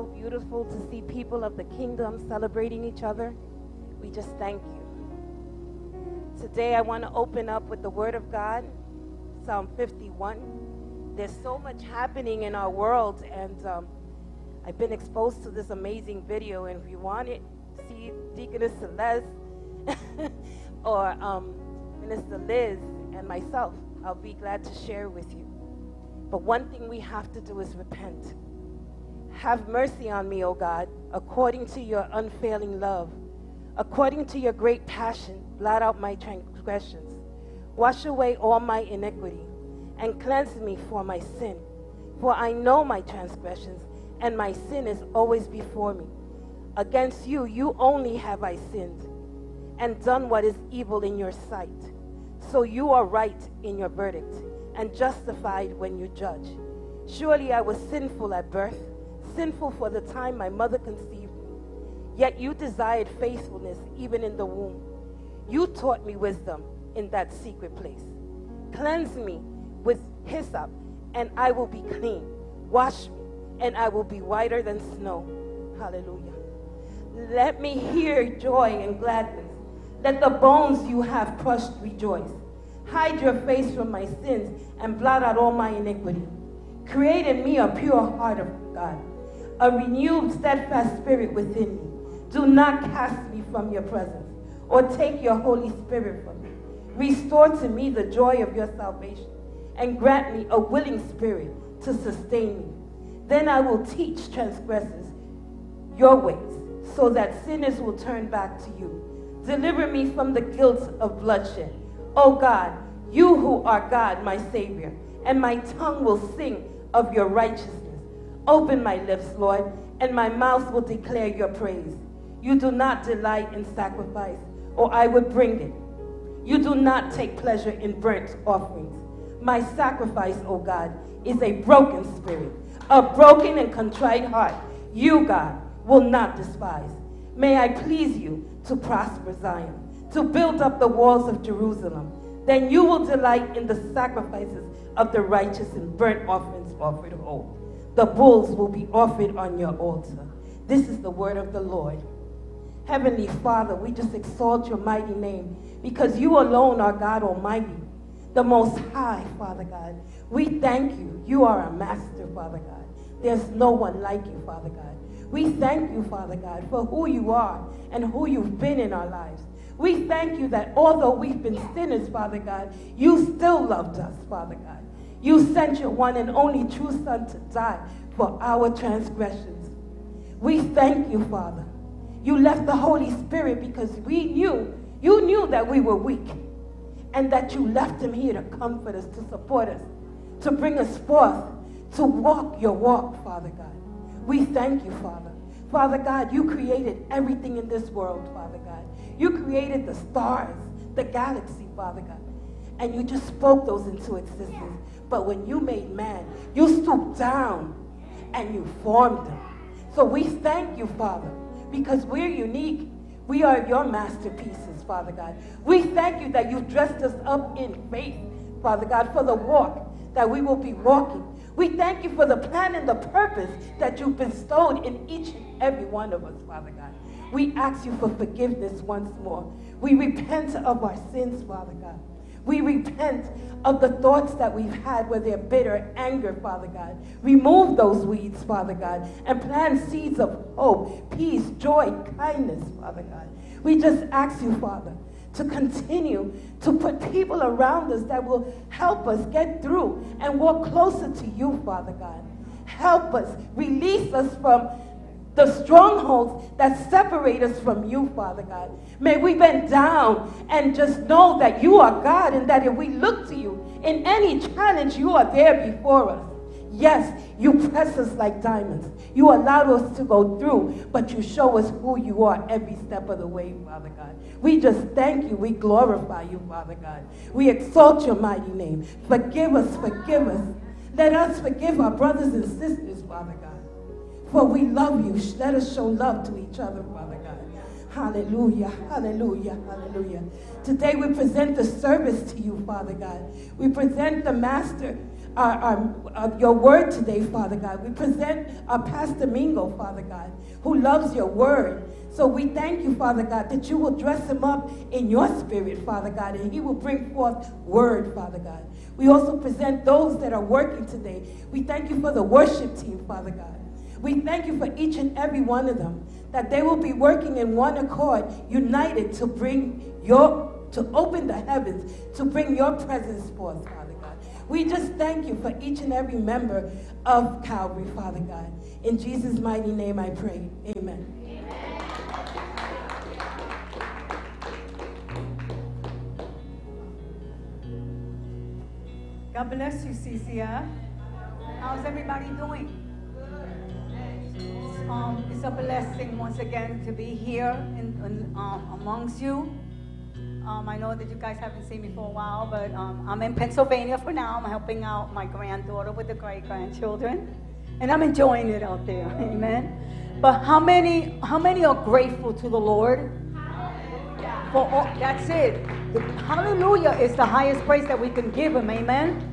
so beautiful to see people of the kingdom celebrating each other. We just thank you. Today, I want to open up with the Word of God, Psalm 51. There's so much happening in our world, and um, I've been exposed to this amazing video. And if you want it, see Deaconess Celeste or um, Minister Liz and myself, I'll be glad to share with you. But one thing we have to do is repent. Have mercy on me, O God, according to your unfailing love. According to your great passion, blot out my transgressions. Wash away all my iniquity and cleanse me for my sin. For I know my transgressions, and my sin is always before me. Against you, you only have I sinned and done what is evil in your sight. So you are right in your verdict and justified when you judge. Surely I was sinful at birth sinful for the time my mother conceived me. Yet you desired faithfulness even in the womb. You taught me wisdom in that secret place. Cleanse me with hyssop, and I will be clean. Wash me, and I will be whiter than snow. Hallelujah. Let me hear joy and gladness. Let the bones you have crushed rejoice. Hide your face from my sins and blot out all my iniquity. Create in me a pure heart of God a renewed, steadfast spirit within me. Do not cast me from your presence or take your Holy Spirit from me. Restore to me the joy of your salvation and grant me a willing spirit to sustain me. Then I will teach transgressors your ways so that sinners will turn back to you. Deliver me from the guilt of bloodshed. O God, you who are God, my Savior, and my tongue will sing of your righteousness. Open my lips, Lord, and my mouth will declare your praise. You do not delight in sacrifice, or I would bring it. You do not take pleasure in burnt offerings. My sacrifice, O God, is a broken spirit, a broken and contrite heart. You, God, will not despise. May I please you to prosper Zion, to build up the walls of Jerusalem. Then you will delight in the sacrifices of the righteous and burnt offerings offered whole the bulls will be offered on your altar. This is the word of the Lord. Heavenly Father, we just exalt your mighty name because you alone are God Almighty, the Most High, Father God. We thank you. You are a master, Father God. There's no one like you, Father God. We thank you, Father God, for who you are and who you've been in our lives. We thank you that although we've been sinners, Father God, you still loved us, Father God. You sent your one and only true Son to die for our transgressions. We thank you, Father. You left the Holy Spirit because we knew, you knew that we were weak and that you left him here to comfort us, to support us, to bring us forth, to walk your walk, Father God. We thank you, Father. Father God, you created everything in this world, Father God. You created the stars, the galaxy, Father God. And you just spoke those into existence. But when you made man, you stooped down and you formed them. So we thank you, Father, because we're unique. We are your masterpieces, Father God. We thank you that you've dressed us up in faith, Father God, for the walk that we will be walking. We thank you for the plan and the purpose that you've bestowed in each and every one of us, Father God. We ask you for forgiveness once more. We repent of our sins, Father God. We repent of the thoughts that we've had where they're bitter, anger, Father God. Remove those weeds, Father God, and plant seeds of hope, peace, joy, kindness, Father God. We just ask you, Father, to continue to put people around us that will help us get through and walk closer to you, Father God. Help us, release us from the strongholds that separate us from you, Father God. May we bend down and just know that you are God and that if we look to you in any challenge, you are there before us. Yes, you press us like diamonds. You allow us to go through, but you show us who you are every step of the way, Father God. We just thank you. We glorify you, Father God. We exalt your mighty name. Forgive us, forgive us. Let us forgive our brothers and sisters, Father God. For we love you. Let us show love to each other, Father God. Hallelujah, hallelujah, hallelujah. Today we present the service to you, Father God. We present the master our, our, your word today, Father God. We present our Pastor Mingo, Father God, who loves your word. So we thank you, Father God, that you will dress him up in your spirit, Father God, and he will bring forth word, Father God. We also present those that are working today. We thank you for the worship team, Father God. We thank you for each and every one of them, that they will be working in one accord, united to bring your, to open the heavens, to bring your presence forth, Father God. We just thank you for each and every member of Calvary, Father God. In Jesus' mighty name I pray. Amen. God bless you, CCF. How's everybody doing? Um, it's a blessing once again to be here in, in, um, amongst you. Um, I know that you guys haven't seen me for a while, but um, I'm in Pennsylvania for now. I'm helping out my granddaughter with the great grandchildren, and I'm enjoying it out there. Amen. But how many how many are grateful to the Lord? For all, that's it. The, hallelujah is the highest praise that we can give Him. Amen.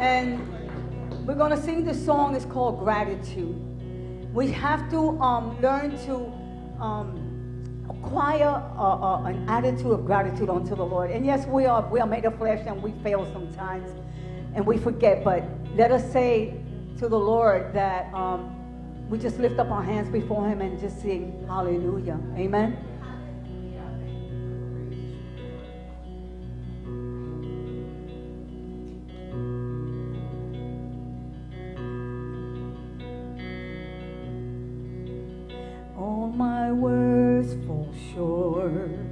And we're gonna sing this song. It's called Gratitude. We have to um, learn to. Um, acquire uh, uh, an attitude of gratitude unto the Lord. And yes, we are we are made of flesh and we fail sometimes, and we forget. But let us say to the Lord that um, we just lift up our hands before Him and just sing Hallelujah, Amen. Short.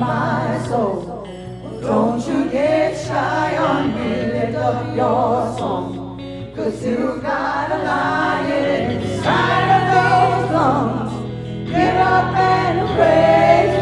my soul. Don't you get shy on me, lift up your song. Cause you've got a lion inside of those lungs. Get up and praise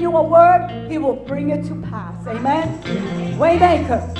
you a word, he will bring it to pass. Amen? Waymaker.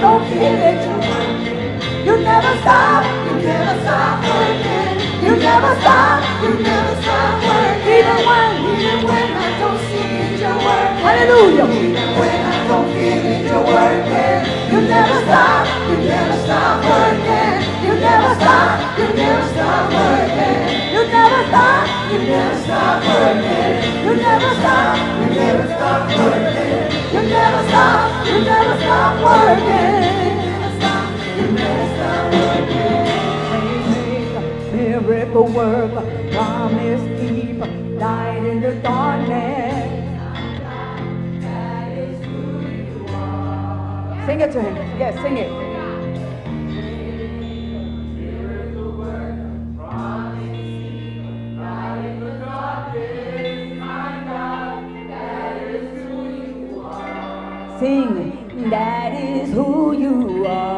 Don't feel it, you never stop, you never stop working. You never stop, you never stop working. Even when, even when I don't see it, you're working. Hallelujah. Even when I don't feel it, you're working. You never stop, you never stop working. You never stop, you never stop working. You never stop, you never stop working. You never stop, you never stop working. You never stop, you never stop working. You never stop working. Waymaker, miracle worker, promise keeper, light in the darkness. Sing it to him. Yes, sing it. Sing, that is who you are.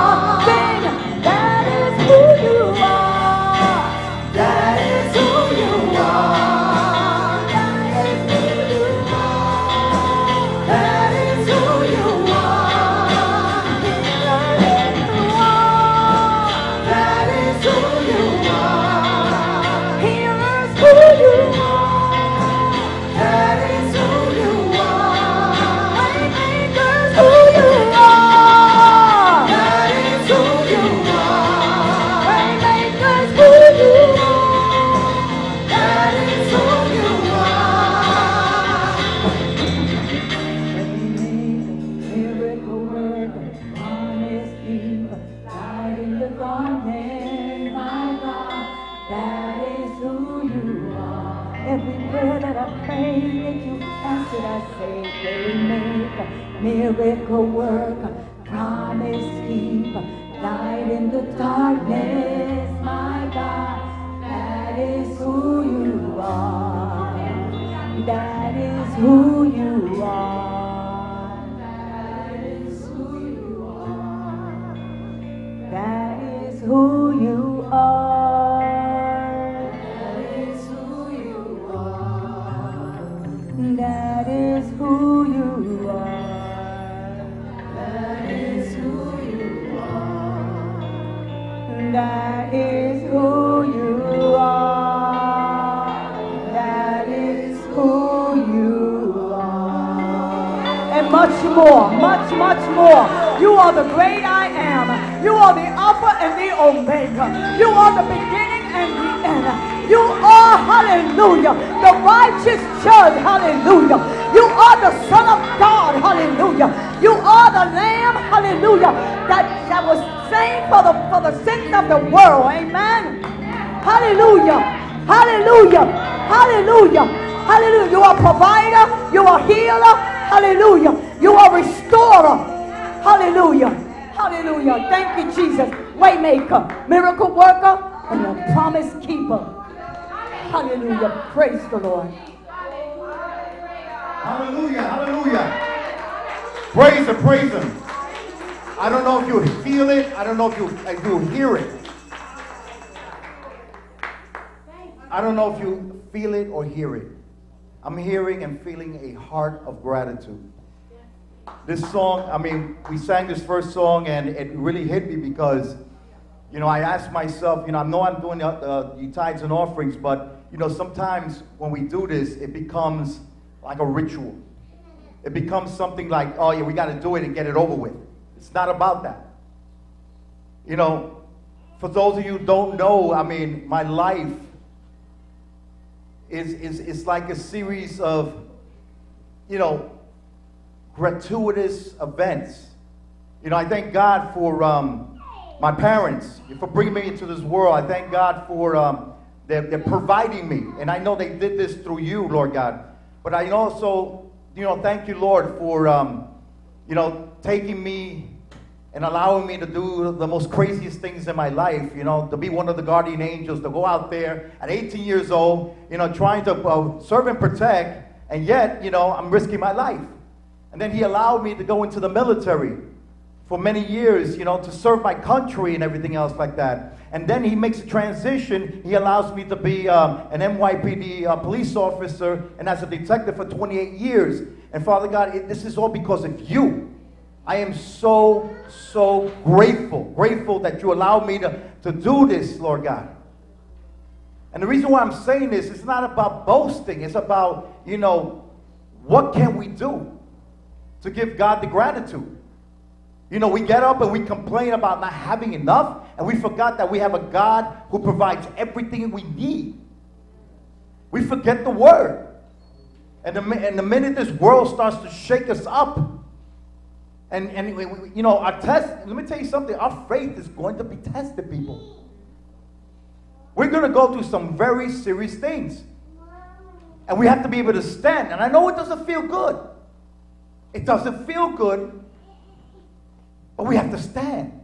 Much more, much, much more. You are the great I am. You are the Alpha and the Omega. You are the beginning and the end. You are, hallelujah, the righteous judge, hallelujah. You are the Son of God, hallelujah. You are the Lamb, hallelujah, that, that was slain for the, for the sins of the world, amen. Hallelujah, hallelujah, hallelujah, hallelujah. You are provider, you are healer, hallelujah. You are restorer, hallelujah, hallelujah. Thank you, Jesus. Waymaker, miracle worker, and a promise keeper. Hallelujah. Praise the Lord. Hallelujah, hallelujah. Praise him, praise him. I don't know if you feel it. I don't know if you, if you hear it. I don't know if you feel it or hear it. I'm hearing and feeling a heart of gratitude. This song, I mean, we sang this first song and it really hit me because, you know, I asked myself, you know, I know I'm doing the, uh, the tithes and offerings, but, you know, sometimes when we do this, it becomes like a ritual. It becomes something like, oh, yeah, we got to do it and get it over with. It's not about that. You know, for those of you who don't know, I mean, my life is, is, is like a series of, you know, gratuitous events. You know, I thank God for um, my parents, for bringing me into this world. I thank God for um, they're, they're providing me. And I know they did this through you, Lord God. But I also, you know, thank you, Lord, for, um, you know, taking me and allowing me to do the most craziest things in my life, you know, to be one of the guardian angels, to go out there at 18 years old, you know, trying to uh, serve and protect, and yet, you know, I'm risking my life. And then he allowed me to go into the military for many years, you know, to serve my country and everything else like that. And then he makes a transition. He allows me to be um, an NYPD uh, police officer and as a detective for 28 years. And Father God, it, this is all because of you. I am so, so grateful, grateful that you allowed me to, to do this, Lord God. And the reason why I'm saying this is not about boasting. It's about, you know, what can we do to give God the gratitude? You know, we get up and we complain about not having enough, and we forgot that we have a God who provides everything we need. We forget the word. And the, and the minute this world starts to shake us up, and, and we- we- you know, our test, let me tell you something, our faith is going to be tested, people. We're going to go through some very serious things. And we have to be able to stand. And I know it doesn't feel good. It doesn't feel good, but we have to stand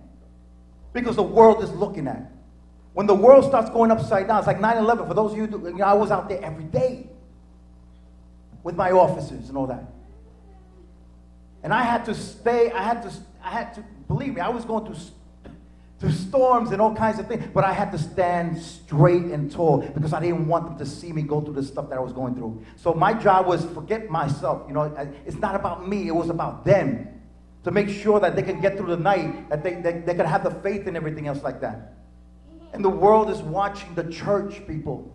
because the world is looking at. it. When the world starts going upside down, it's like 9 11. For those of you, who, you know, I was out there every day with my officers and all that. And I had to stay, I had to, I had to, believe me, I was going through, through storms and all kinds of things, but I had to stand straight and tall because I didn't want them to see me go through the stuff that I was going through. So my job was forget myself. You know, it's not about me, it was about them. To make sure that they can get through the night, that they, they, they can have the faith and everything else like that. And the world is watching the church, people.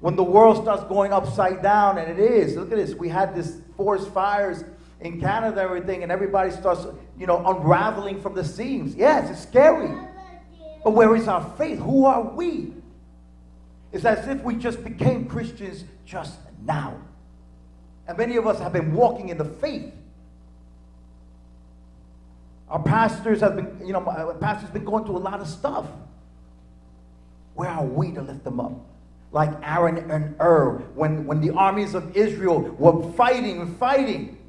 When the world starts going upside down, and it is, look at this. We had this forest fires in Canada, everything, and everybody starts, you know, unraveling from the seams. Yes, it's scary. But where is our faith? Who are we? It's as if we just became Christians just now. And many of us have been walking in the faith. Our pastors have been, you know, my pastor's been going through a lot of stuff. Where are we to lift them up? Like Aaron and Hur, when, when the armies of Israel were fighting fighting.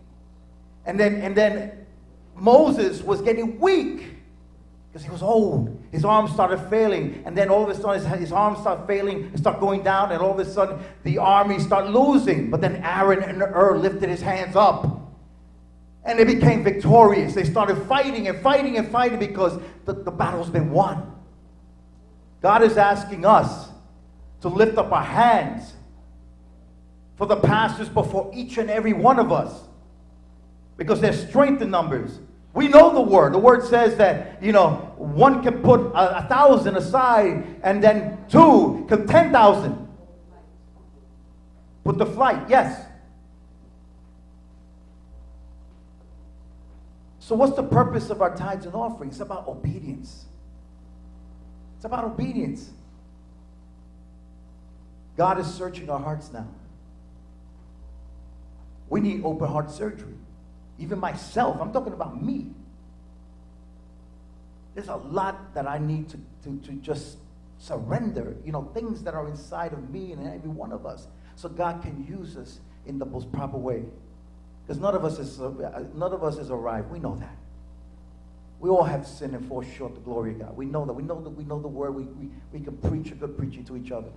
And then, and then Moses was getting weak because he was old. His arms started failing, and then all of a sudden his, his arms start failing, and start going down, and all of a sudden the army start losing. But then Aaron and Hur lifted his hands up, and they became victorious. They started fighting and fighting and fighting because the, the battle's been won. God is asking us to lift up our hands for the pastors before each and every one of us because there's strength in numbers. We know the word. The word says that, you know, one can put a, a thousand aside and then two can 10,000. Put the flight, yes. So, what's the purpose of our tithes and offerings? It's about obedience. It's about obedience. God is searching our hearts now. We need open heart surgery. Even myself, I'm talking about me. There's a lot that I need to, to, to just surrender, you know, things that are inside of me and every one of us, so God can use us in the most proper way. Because none of us is uh, none of us is arrived. We know that. We all have sinned and fall short the glory of God. We know that. We know that we know the word. We, we, we can preach a good preaching to each other.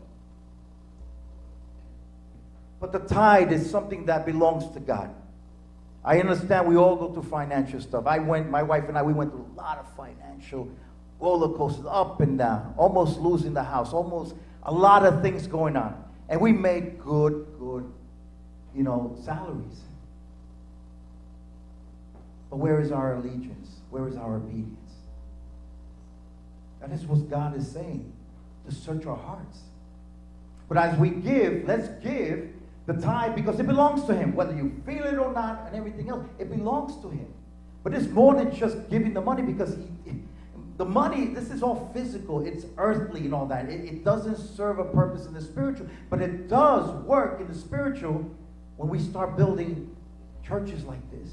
But the tithe is something that belongs to God. I understand we all go through financial stuff. I went, my wife and I, we went through a lot of financial roller coasters, up and down, almost losing the house, almost a lot of things going on. And we made good, good, you know, salaries. But where is our allegiance? Where is our obedience? That is what God is saying to search our hearts. But as we give, let's give the tithe because it belongs to him, whether you feel it or not, and everything else. It belongs to him. But it's more than just giving the money because he, the money, this is all physical, it's earthly and all that. It, it doesn't serve a purpose in the spiritual, but it does work in the spiritual when we start building churches like this.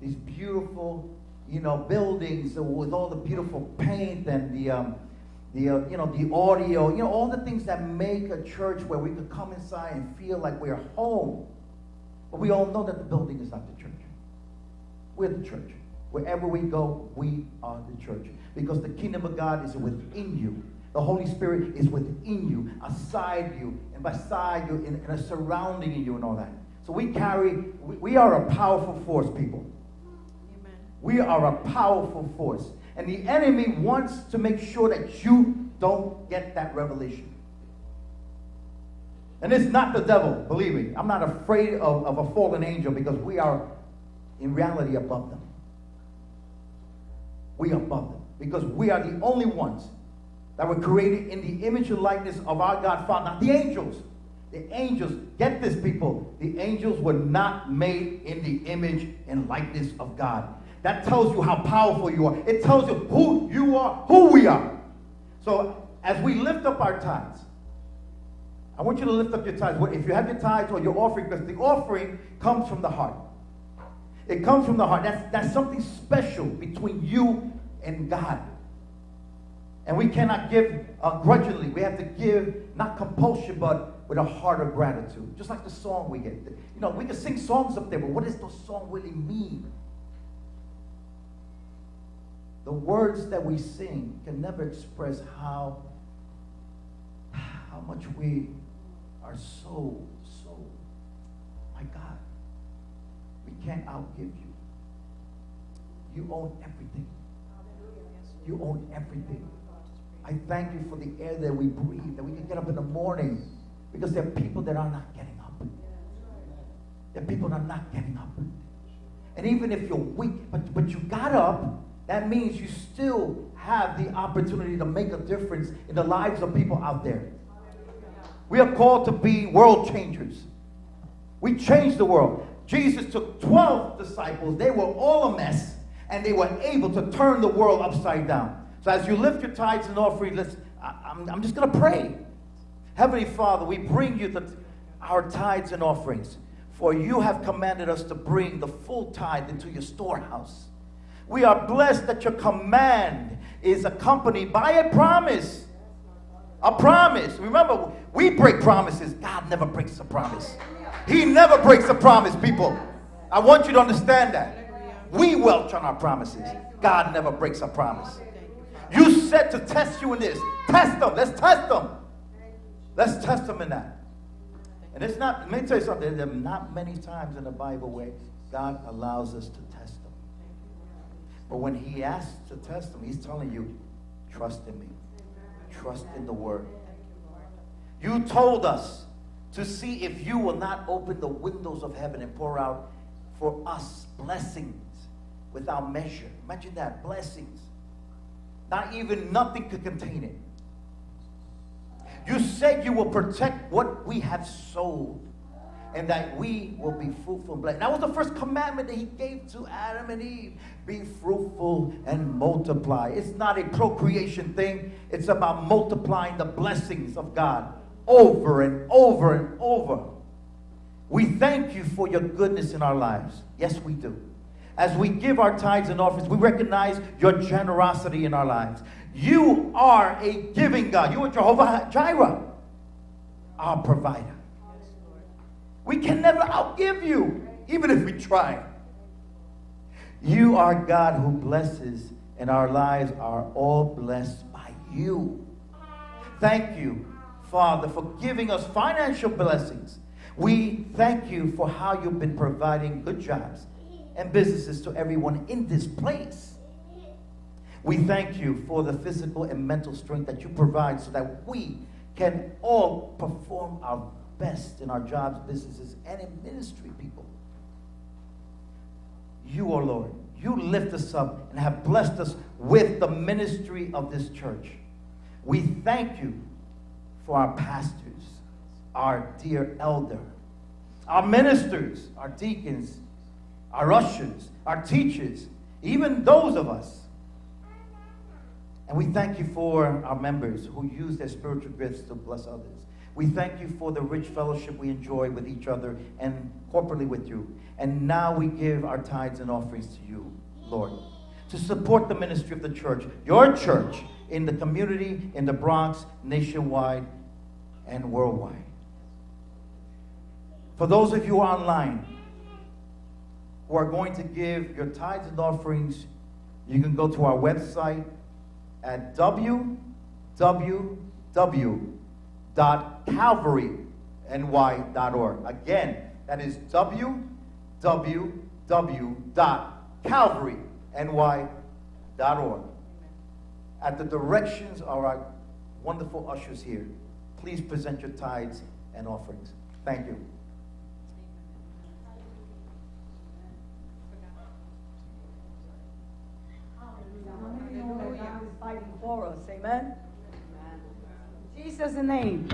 These beautiful, you know, buildings with all the beautiful paint and the um, the, uh, you know, the audio, you know, all the things that make a church where we could come inside and feel like we're home. But we all know that the building is not the church. We're the church. Wherever we go, we are the church. Because the kingdom of God is within you. The Holy Spirit is within you, aside you, and beside you, and, and surrounding you, and all that. So we carry, we, we are a powerful force, people. Amen. We are a powerful force. And the enemy wants to make sure that you don't get that revelation. And it's not the devil, believe me. I'm not afraid of, of a fallen angel because we are in reality above them. We are above them because we are the only ones that were created in the image and likeness of our God Father, not the angels. The angels, get this, people, the angels were not made in the image and likeness of God. That tells you how powerful you are. It tells you who you are, who we are. So as we lift up our tithes, I want you to lift up your tithes. If you have your tithes or your offering, because the offering comes from the heart. It comes from the heart. That's, that's something special between you and God. And we cannot give uh, grudgingly. We have to give, not compulsion, but with a heart of gratitude. Just like the song we get. You know, we can sing songs up there, but what does the song really mean? The words that we sing can never express how, how much we are so, so, my God, we can't outgive you. You own everything. You own everything. I thank you for the air that we breathe, that we can get up in the morning because there are people that are not getting up. There are people that are not getting up. And even if you're weak, but, but you got up, that means you still have the opportunity to make a difference in the lives of people out there. We are called to be world changers. We change the world. Jesus took 12 disciples, they were all a mess, and they were able to turn the world upside down. So as you lift your tithes and offerings, let's, I, I'm, I'm just going to pray. Heavenly Father, we bring you the, our tithes and offerings, for you have commanded us to bring the full tithe into your storehouse. We are blessed that your command is accompanied by a promise. A promise. Remember, we break promises. God never breaks a promise. He never breaks a promise, people. I want you to understand that. We welch on our promises. God never breaks a promise. You said to test you in this. Test them. Let's test them. Let's test them in that. And it's not, let me tell you something, there are not many times in the Bible where God allows us to test. But when He asks to test them, He's telling you, trust in me, trust in the Word. You told us to see if you will not open the windows of heaven and pour out for us blessings without measure. Imagine that blessings. Not even nothing could contain it. You said you will protect what we have sold and that we will be fruitful and blessed. That was the first commandment that he gave to Adam and Eve. Be fruitful and multiply. It's not a procreation thing. It's about multiplying the blessings of God over and over and over. We thank you for your goodness in our lives. Yes, we do. As we give our tithes and offerings, we recognize your generosity in our lives. You are a giving God. You are Jehovah Jireh, our provider. We can never outgive you, even if we try. You are God who blesses, and our lives are all blessed by you. Thank you, Father, for giving us financial blessings. We thank you for how you've been providing good jobs and businesses to everyone in this place. We thank you for the physical and mental strength that you provide so that we can all perform our best in our jobs, businesses, and in ministry, people. You, O oh Lord, you lift us up and have blessed us with the ministry of this church. We thank you for our pastors, our dear elder, our ministers, our deacons, our ushers, our teachers, even those of us and we thank you for our members who use their spiritual gifts to bless others. We thank you for the rich fellowship we enjoy with each other and corporately with you. And now we give our tithes and offerings to you, Lord, to support the ministry of the church, your church, in the community, in the Bronx, nationwide, and worldwide. For those of you online who are going to give your tithes and offerings, you can go to our website at www.calvaryny.org. Again, that is www.calvaryny.org. At the directions of our wonderful ushers here, please present your tithes and offerings. Thank you. fighting for us. Amen. Jesus' name.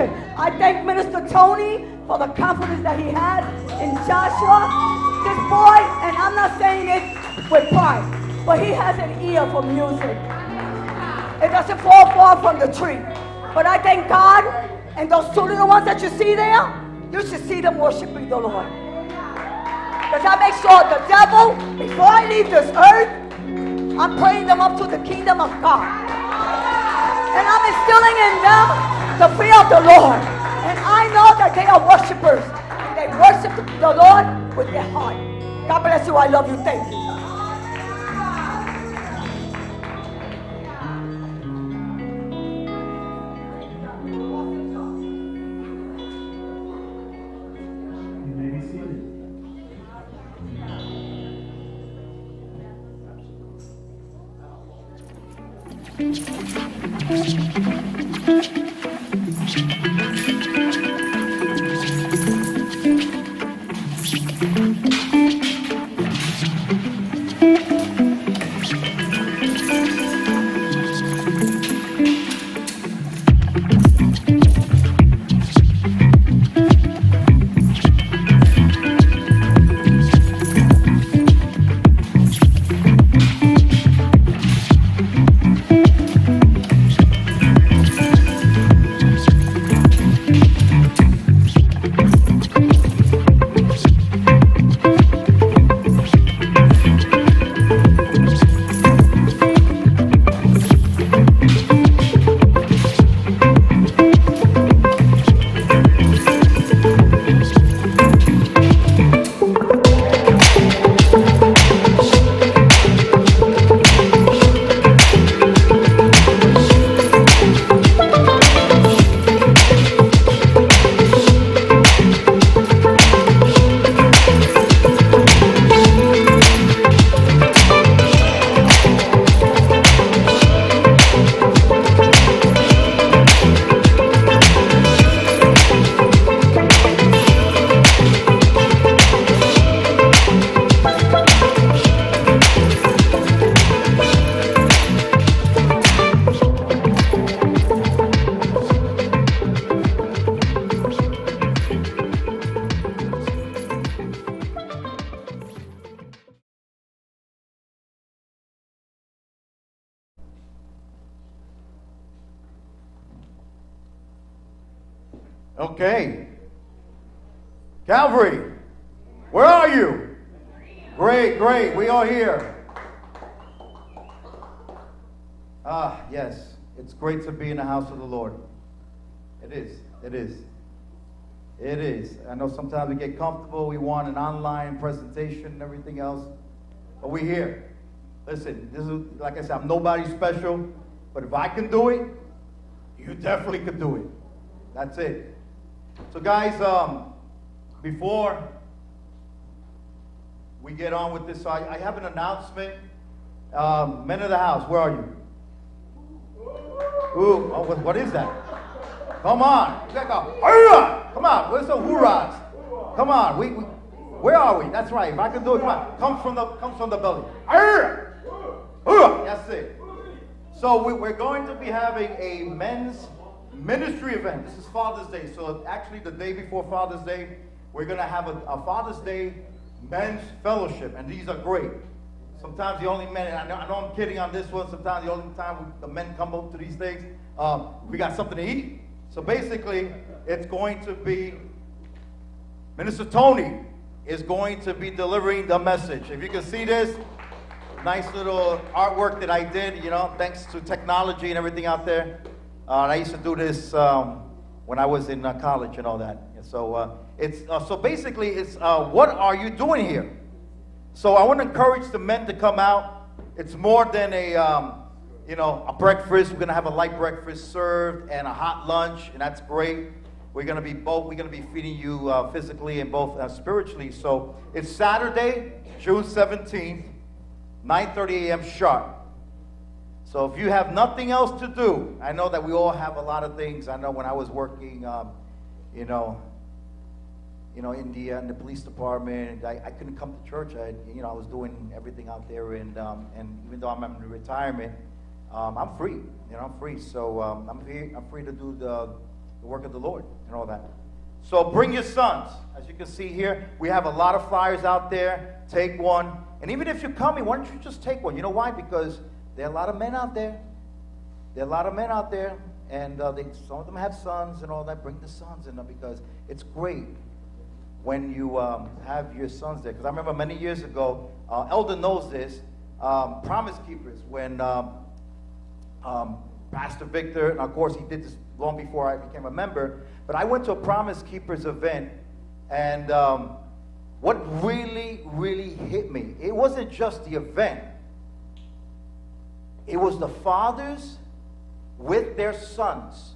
I thank Minister Tony for the confidence that he had in Joshua. This boy, and I'm not saying it with pride, but he has an ear for music. It doesn't fall far from the tree. But I thank God, and those two little ones that you see there, you should see them worshiping the Lord. Because I make sure the devil, before I leave this earth, I'm praying them up to the kingdom of God. And I'm instilling in them the fear of the Lord. And I know that they are worshipers. And they worship the Lord with their heart. God bless you. I love you. Thank. You It is. It is. I know sometimes we get comfortable. We want an online presentation and everything else. But we're here. Listen, this is, like I said, I'm nobody special. But if I can do it, you definitely can do it. That's it. So, guys, um, before we get on with this, I, I have an announcement. Um, men of the house, where are you? Ooh, oh, what is that? Come on. You gotta "Hurrah!" Come on, where's the hoorahs? Come on, we, we, where are we? That's right. If I can do it, come on. Comes from the, comes from the belly. Hurrah! Hurrah! That's it. So we, we're going to be having a men's ministry event. This is Father's Day. So actually, the day before Father's Day, we're going to have a, a Father's Day men's fellowship, and these are great. Sometimes the only men, I know, I know I'm kidding on this one. Sometimes the only time we, the men come up to these things, um, we got something to eat. So basically, it's going to be Minister Tony is going to be delivering the message. If you can see this, nice little artwork that I did, you know, thanks to technology and everything out there. Uh, and I used to do this um, when I was in uh, college and all that. And so uh, it's uh, so basically it's uh, what are you doing here? So I want to encourage the men to come out. It's more than a um, you know a breakfast. We're gonna have a light breakfast served and a hot lunch, and that's great. We're gonna be both. We're gonna be feeding you uh, physically and both uh, spiritually. So it's Saturday, June seventeenth, 9:30 a.m. sharp. So if you have nothing else to do, I know that we all have a lot of things. I know when I was working, um, you know, you know, India and the police department, I, I couldn't come to church. I, you know, I was doing everything out there, and um, and even though I'm in retirement, um, I'm free. You know, I'm free. So um, I'm free. I'm free to do the, the work of the Lord and all that. So bring your sons. As you can see here, we have a lot of flyers out there. Take one, and even if you're coming, why don't you just take one? You know why? Because there are a lot of men out there. there are a lot of men out there, and uh, they, some of them have sons and all that. Bring the sons in them because it's great when you um, have your sons there. Because I remember many years ago, uh, Elder knows this, um, Promise Keepers, when um, um, Pastor Victor, and of course he did this long before I became a member, but I went to a Promise Keepers event, and um, what really, really hit me, it wasn't just the event, it was the fathers with their sons.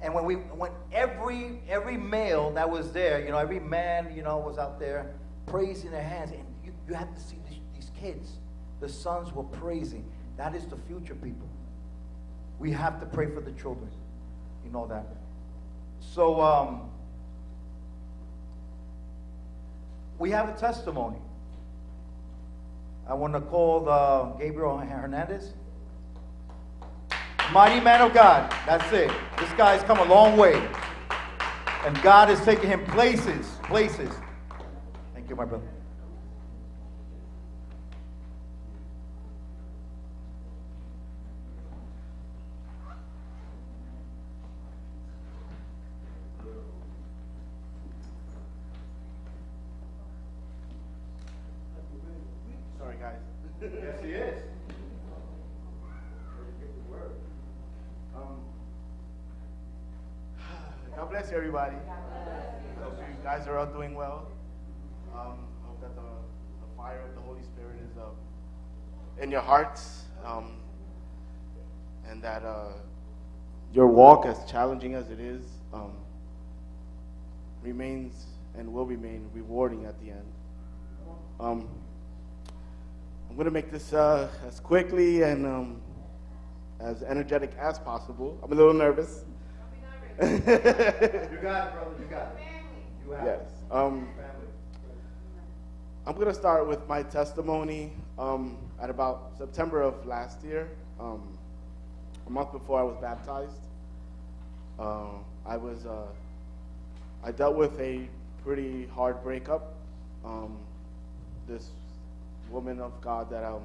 And when we when every every male that was there, you know, every man, you know, was out there praising their hands. And you, you have to see these, these kids. The sons were praising. That is the future people. We have to pray for the children. You know that. So um, we have a testimony. I want to call the Gabriel Hernandez. Mighty man of God. That's it. This guy's come a long way. And God is taking him places, places. Thank you, my brother. In your hearts, um, and that uh, your walk, as challenging as it is, um, remains and will remain rewarding at the end. Um, I'm going to make this uh, as quickly and um, as energetic as possible. I'm a little nervous. You got it, brother. You got it. You have yes. Um, Family. I'm going to start with my testimony um, at about September of last year, um, a month before I was baptized. Uh, I was uh, I dealt with a pretty hard breakup. Um, this woman of God that um,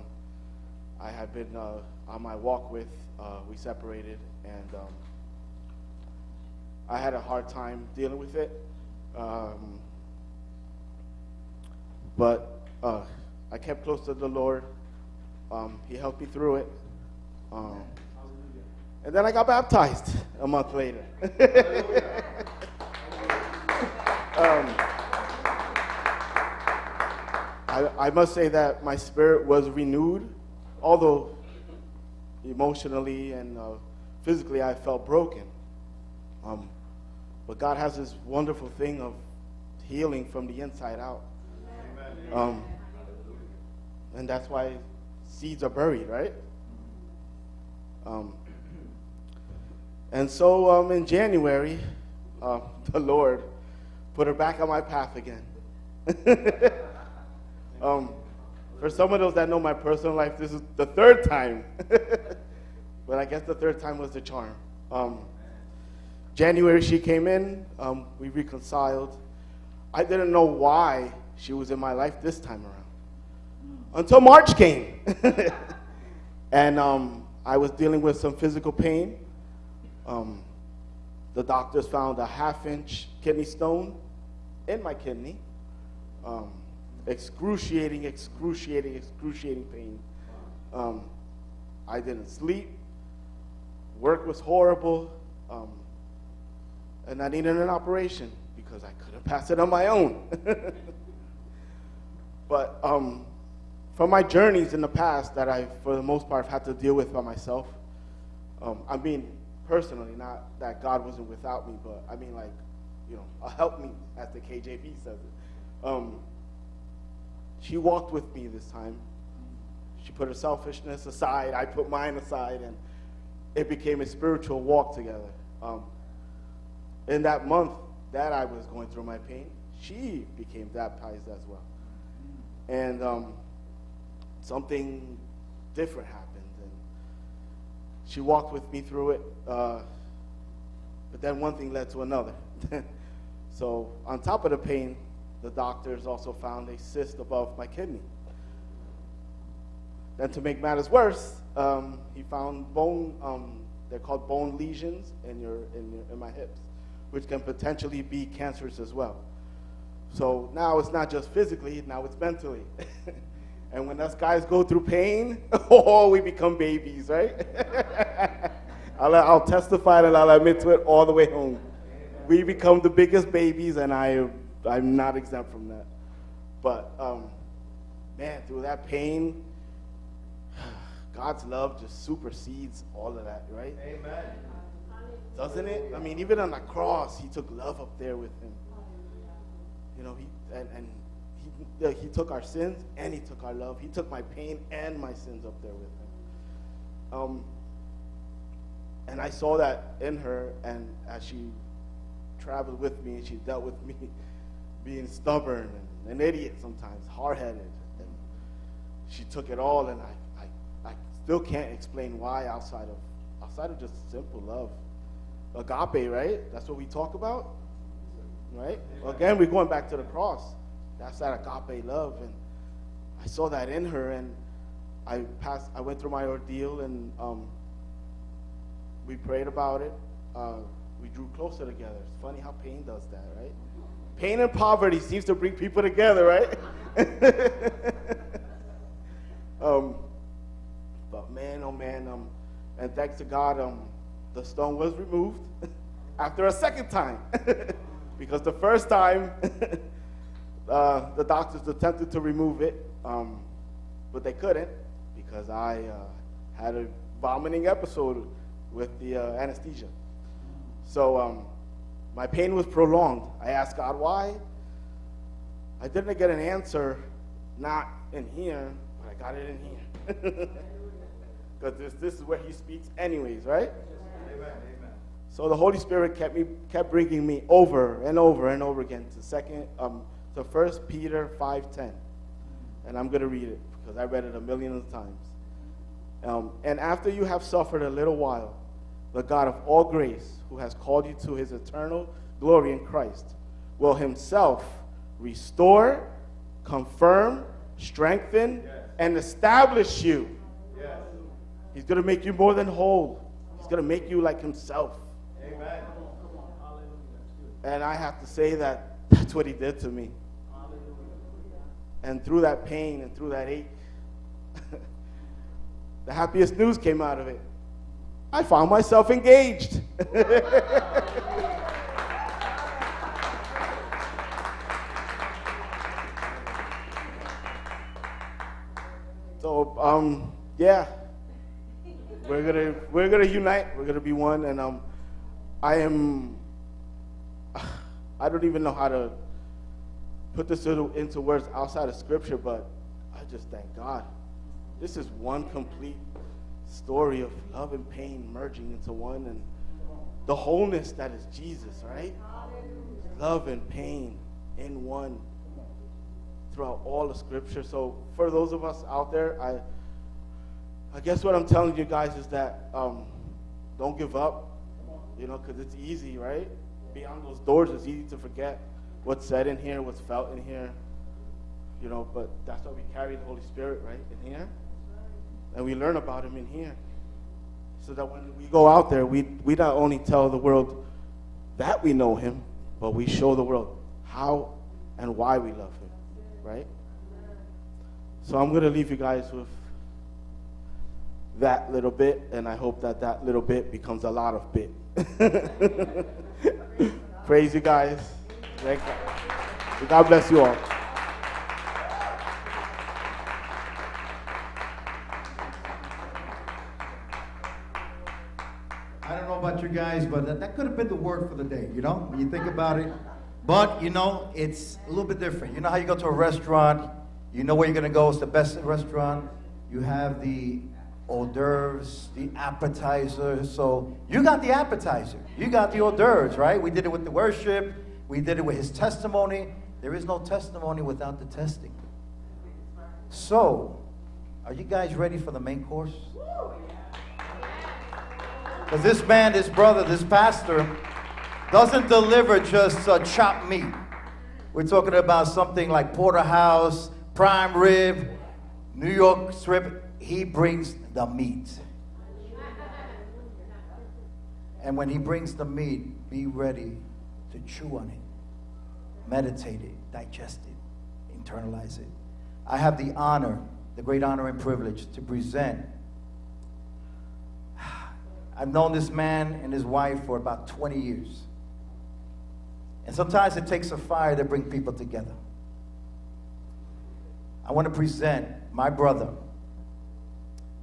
I had been uh, on my walk with, uh, we separated, and um, I had a hard time dealing with it. Um, but uh, I kept close to the Lord. Um, he helped me through it. Um, and then I got baptized a month later. um, I, I must say that my spirit was renewed, although emotionally and uh, physically I felt broken. Um, but God has this wonderful thing of healing from the inside out. Um, and that's why seeds are buried, right? Um, and so um, in January, uh, the Lord put her back on my path again. um, for some of those that know my personal life, this is the third time. but I guess the third time was the charm. Um, January, she came in, um, we reconciled. I didn't know why she was in my life this time around until March came. and um, I was dealing with some physical pain. Um, the doctors found a half inch kidney stone in my kidney. Um, excruciating, excruciating, excruciating pain. Um, I didn't sleep. Work was horrible. Um, and I needed an operation because I couldn't pass it on my own. but um, from my journeys in the past that I, for the most part, have had to deal with by myself, um, I mean, personally, not that God wasn't without me, but I mean, like, you know, a help me, as the KJV says it. Um, she walked with me this time. She put her selfishness aside, I put mine aside, and it became a spiritual walk together. Um, in that month that I was going through my pain, she became baptized as well. And um, something different happened. And she walked with me through it. Uh, but then one thing led to another. so, on top of the pain, the doctors also found a cyst above my kidney. Then, to make matters worse, um, he found bone um, they're called bone lesions in your in your, in my hips, which can potentially be cancerous as well. So now it's not just physically, now it's mentally. and when us guys go through pain, oh, we become babies, right? I'll, I'll testify and I'll admit to it all the way home. We become the biggest babies, and I, I'm not exempt from that. But um, man, through that pain, God's love just supersedes all of that, right? Amen. Doesn't it? I mean, even on the cross, He took love up there with Him. You know, He and, and he, took our sins and He took our love. He took my pain and my sins up there with Him. Um, and I saw that in her, and as she traveled with me, and she dealt with me being stubborn and an idiot sometimes, hard headed. And she took it all, and I, I, I still can't explain why outside of outside of just simple love. Agape, right? That's what we talk about. Right? Again, we're going back to the cross. That's that agape love. And I saw that in her and I passed I went through my ordeal and um, we prayed about it. Uh, we drew closer together. It's funny how pain does that, right? Pain and poverty seems to bring people together, right? um, but man, oh man, um, and thanks to God, um, the stone was removed after a second time. because the first time, uh, the doctors attempted to remove it, um, but they couldn't because I uh, had a vomiting episode with the uh, anesthesia. So um, my pain was prolonged. I asked God why. I didn't get an answer, not in here, but I got it in here. Because this, this is where He speaks, anyways, right? Amen. Amen. So the Holy Spirit kept me, kept bringing me over and over and over again to second, um, to First Peter five ten, and I'm gonna read it because I read it a million of times. Um, and after you have suffered a little while, the God of all grace, who has called you to His eternal glory in Christ, will Himself restore, confirm, strengthen, Yes. and establish you. Yes. He's gonna make you more than whole. He's gonna make you like Himself. Amen. And I have to say that that's what he did to me. And through that pain and through that ache, the happiest news came out of it. I found myself engaged. so, um, yeah, we're gonna we're gonna unite. We're gonna be one, and um, I am. I don't even know how to put this into, words outside of scripture, but I just thank God. This is one complete story of love and pain merging into one, and the wholeness that is Jesus, right? Love and pain in one throughout all the scripture. So, for those of us out there, I. I guess what I'm telling you guys is that um, don't give up, you know, because it's easy, right? Beyond those doors, it's easy to forget what's said in here, what's felt in here, you know, but that's why we carry the Holy Spirit, right, in here. And we learn about Him in here. So that when we go out there, we, we not only tell the world that we know Him, but we show the world how and why we love Him, right? So I'm going to leave you guys with that little bit, and I hope that that little bit becomes a lot of bit. Praise you guys. Thank you. God bless you all. I don't know about you guys, but that, that could have been the word for the day, you know, when you think about it. But, you know, it's a little bit different. You know how you go to a restaurant, you know where you're going to go, it's the best restaurant. You have the hors d'oeuvres, the appetizer. So you got the appetizer, you got the hors d'oeuvres, right? We did it with the worship, we did it with his testimony. There is no testimony without the testing. So, are you guys ready for the main course? Because this man, this brother, this pastor doesn't deliver just uh, chopped meat. We're talking about something like porterhouse, prime rib, New York strip. He brings the meat. And when he brings the meat, be ready to chew on it, meditate it, digest it, internalize it. I have the honor, the great honor and privilege to present. I've known this man and his wife for about 20 years. And sometimes it takes a fire to bring people together. I want to present my brother,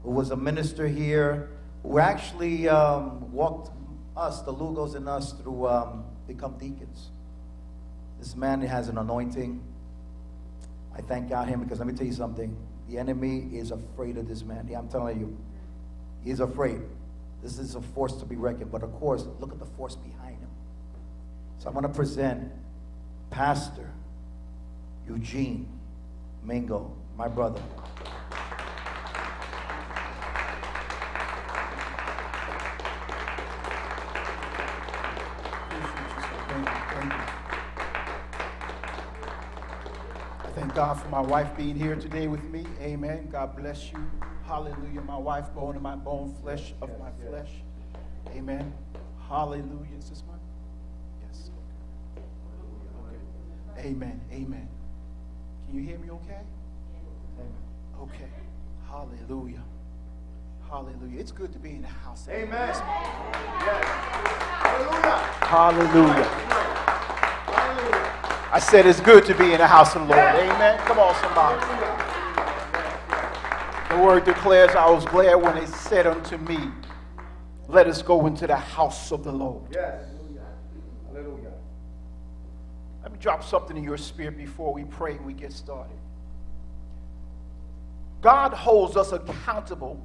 who was a minister here, who actually um, walked us, the Lugos and us, through um, become deacons. This man has an anointing. I thank God him because let me tell you something. The enemy is afraid of this man. Yeah, I'm telling you, he's afraid. This is a force to be reckoned. But of course, look at the force behind him. So I'm going to present Pastor Eugene Mingo, my brother. God for my wife being here today with me. Amen. God bless you. Hallelujah. My wife, bone of my bone, flesh of my flesh. Amen. Hallelujah. Is this mine? Yes. Okay. Amen. Amen. Can you hear me okay? Okay. Hallelujah. Hallelujah. It's good to be in the house. Amen. Yes. Hallelujah. Hallelujah. I said it's good to be in the house of the Lord. Amen. Come on, somebody. The word declares, I was glad when they said unto me, Let us go into the house of the Lord. Yes. Hallelujah. Let me drop something in your spirit before we pray and we get started. God holds us accountable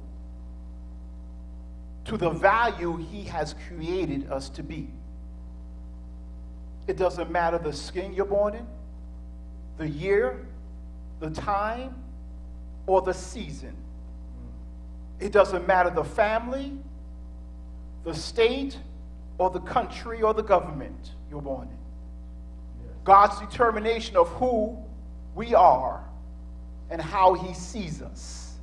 to the value He has created us to be. It doesn't matter the skin you're born in, the year, the time, or the season. It doesn't matter the family, the state, or the country, or the government you're born in. God's determination of who we are and how He sees us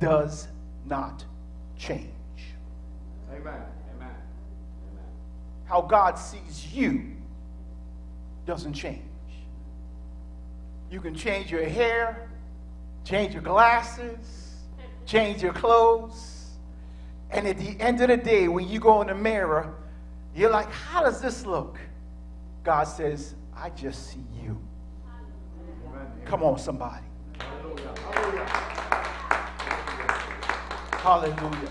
does not change. Amen. Amen. Amen. How God sees you doesn't change. You can change your hair, change your glasses, change your clothes, and at the end of the day, when you go in the mirror, you're like, How does this look? God says, I just see you. Come on, somebody. Hallelujah.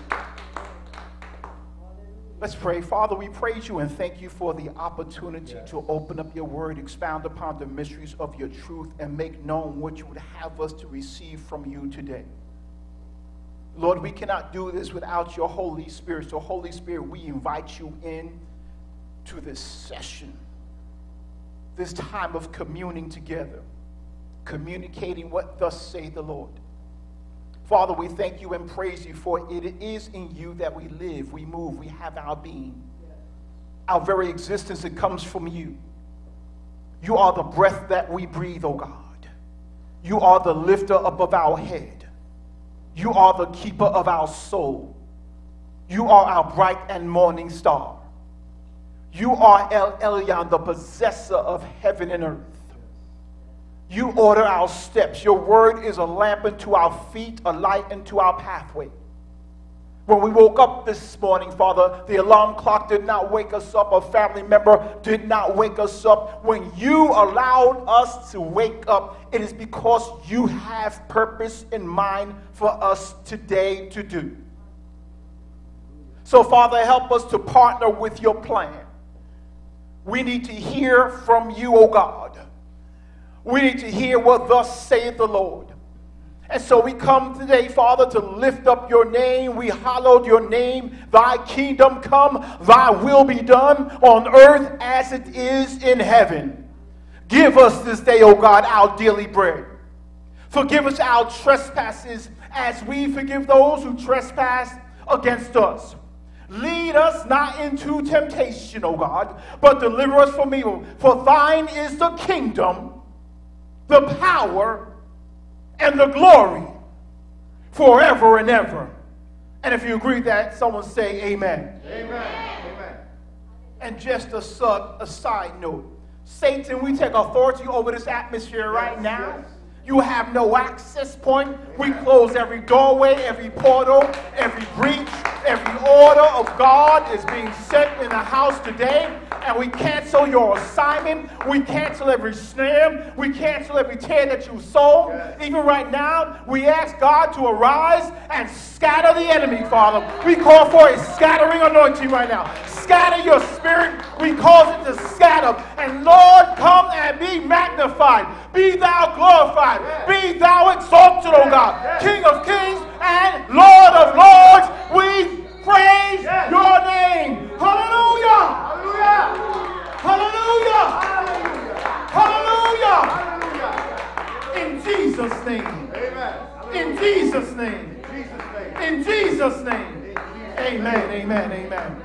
Let's pray. Father, we praise you and thank you for the opportunity to open up your word, expound upon the mysteries of your truth, and make known what you would have us to receive from you today. Lord, we cannot do this without your Holy Spirit. So, Holy Spirit, we invite you in to this session, this time of communing together, communicating what thus say the Lord. Father, we thank you and praise you for it is in you that we live, we move, we have our being. Our very existence, it comes from you. You are the breath that we breathe, oh God. You are the lifter above our head. You are the keeper of our soul. You are our bright and morning star. You are El Elyon, the possessor of heaven and earth. You order our steps. Your word is a lamp unto our feet, a light unto our pathway. When we woke up this morning, Father, the alarm clock did not wake us up. A family member did not wake us up. When you allowed us to wake up, it is because you have purpose in mind for us today to do. So, Father, help us to partner with your plan. We need to hear from you, O God. We need to hear what thus saith the Lord. And so we come today, Father, to lift up your name. We hallowed your name. Thy kingdom come, thy will be done on earth as it is in heaven. Give us this day, O God, our daily bread. Forgive us our trespasses as we forgive those who trespass against us. Lead us not into temptation, O God, but deliver us from evil. For thine is the kingdom, the power, and the glory forever and ever. And if you agree with that, someone say amen. Amen. Amen. And just a, sub, a side note Satan, we take authority over this atmosphere right now. yes. You have no access point. We close every doorway, every portal, every breach, every order of God is being set in the house today. And we cancel your assignment. We cancel every snare. We cancel every tear that you. Yes. Even right now, we ask God to arise and scatter the enemy, Father. We call for a scattering anointing right now. Scatter your spirit. We cause it to scatter. And Lord, come and be magnified. Be thou glorified. Be thou exalted, O God. King of kings and Lord of lords, we praise your name. Hallelujah. Hallelujah. Hallelujah. In Jesus' name. Amen. In Jesus' name. In Jesus' name. Amen. Amen. Amen.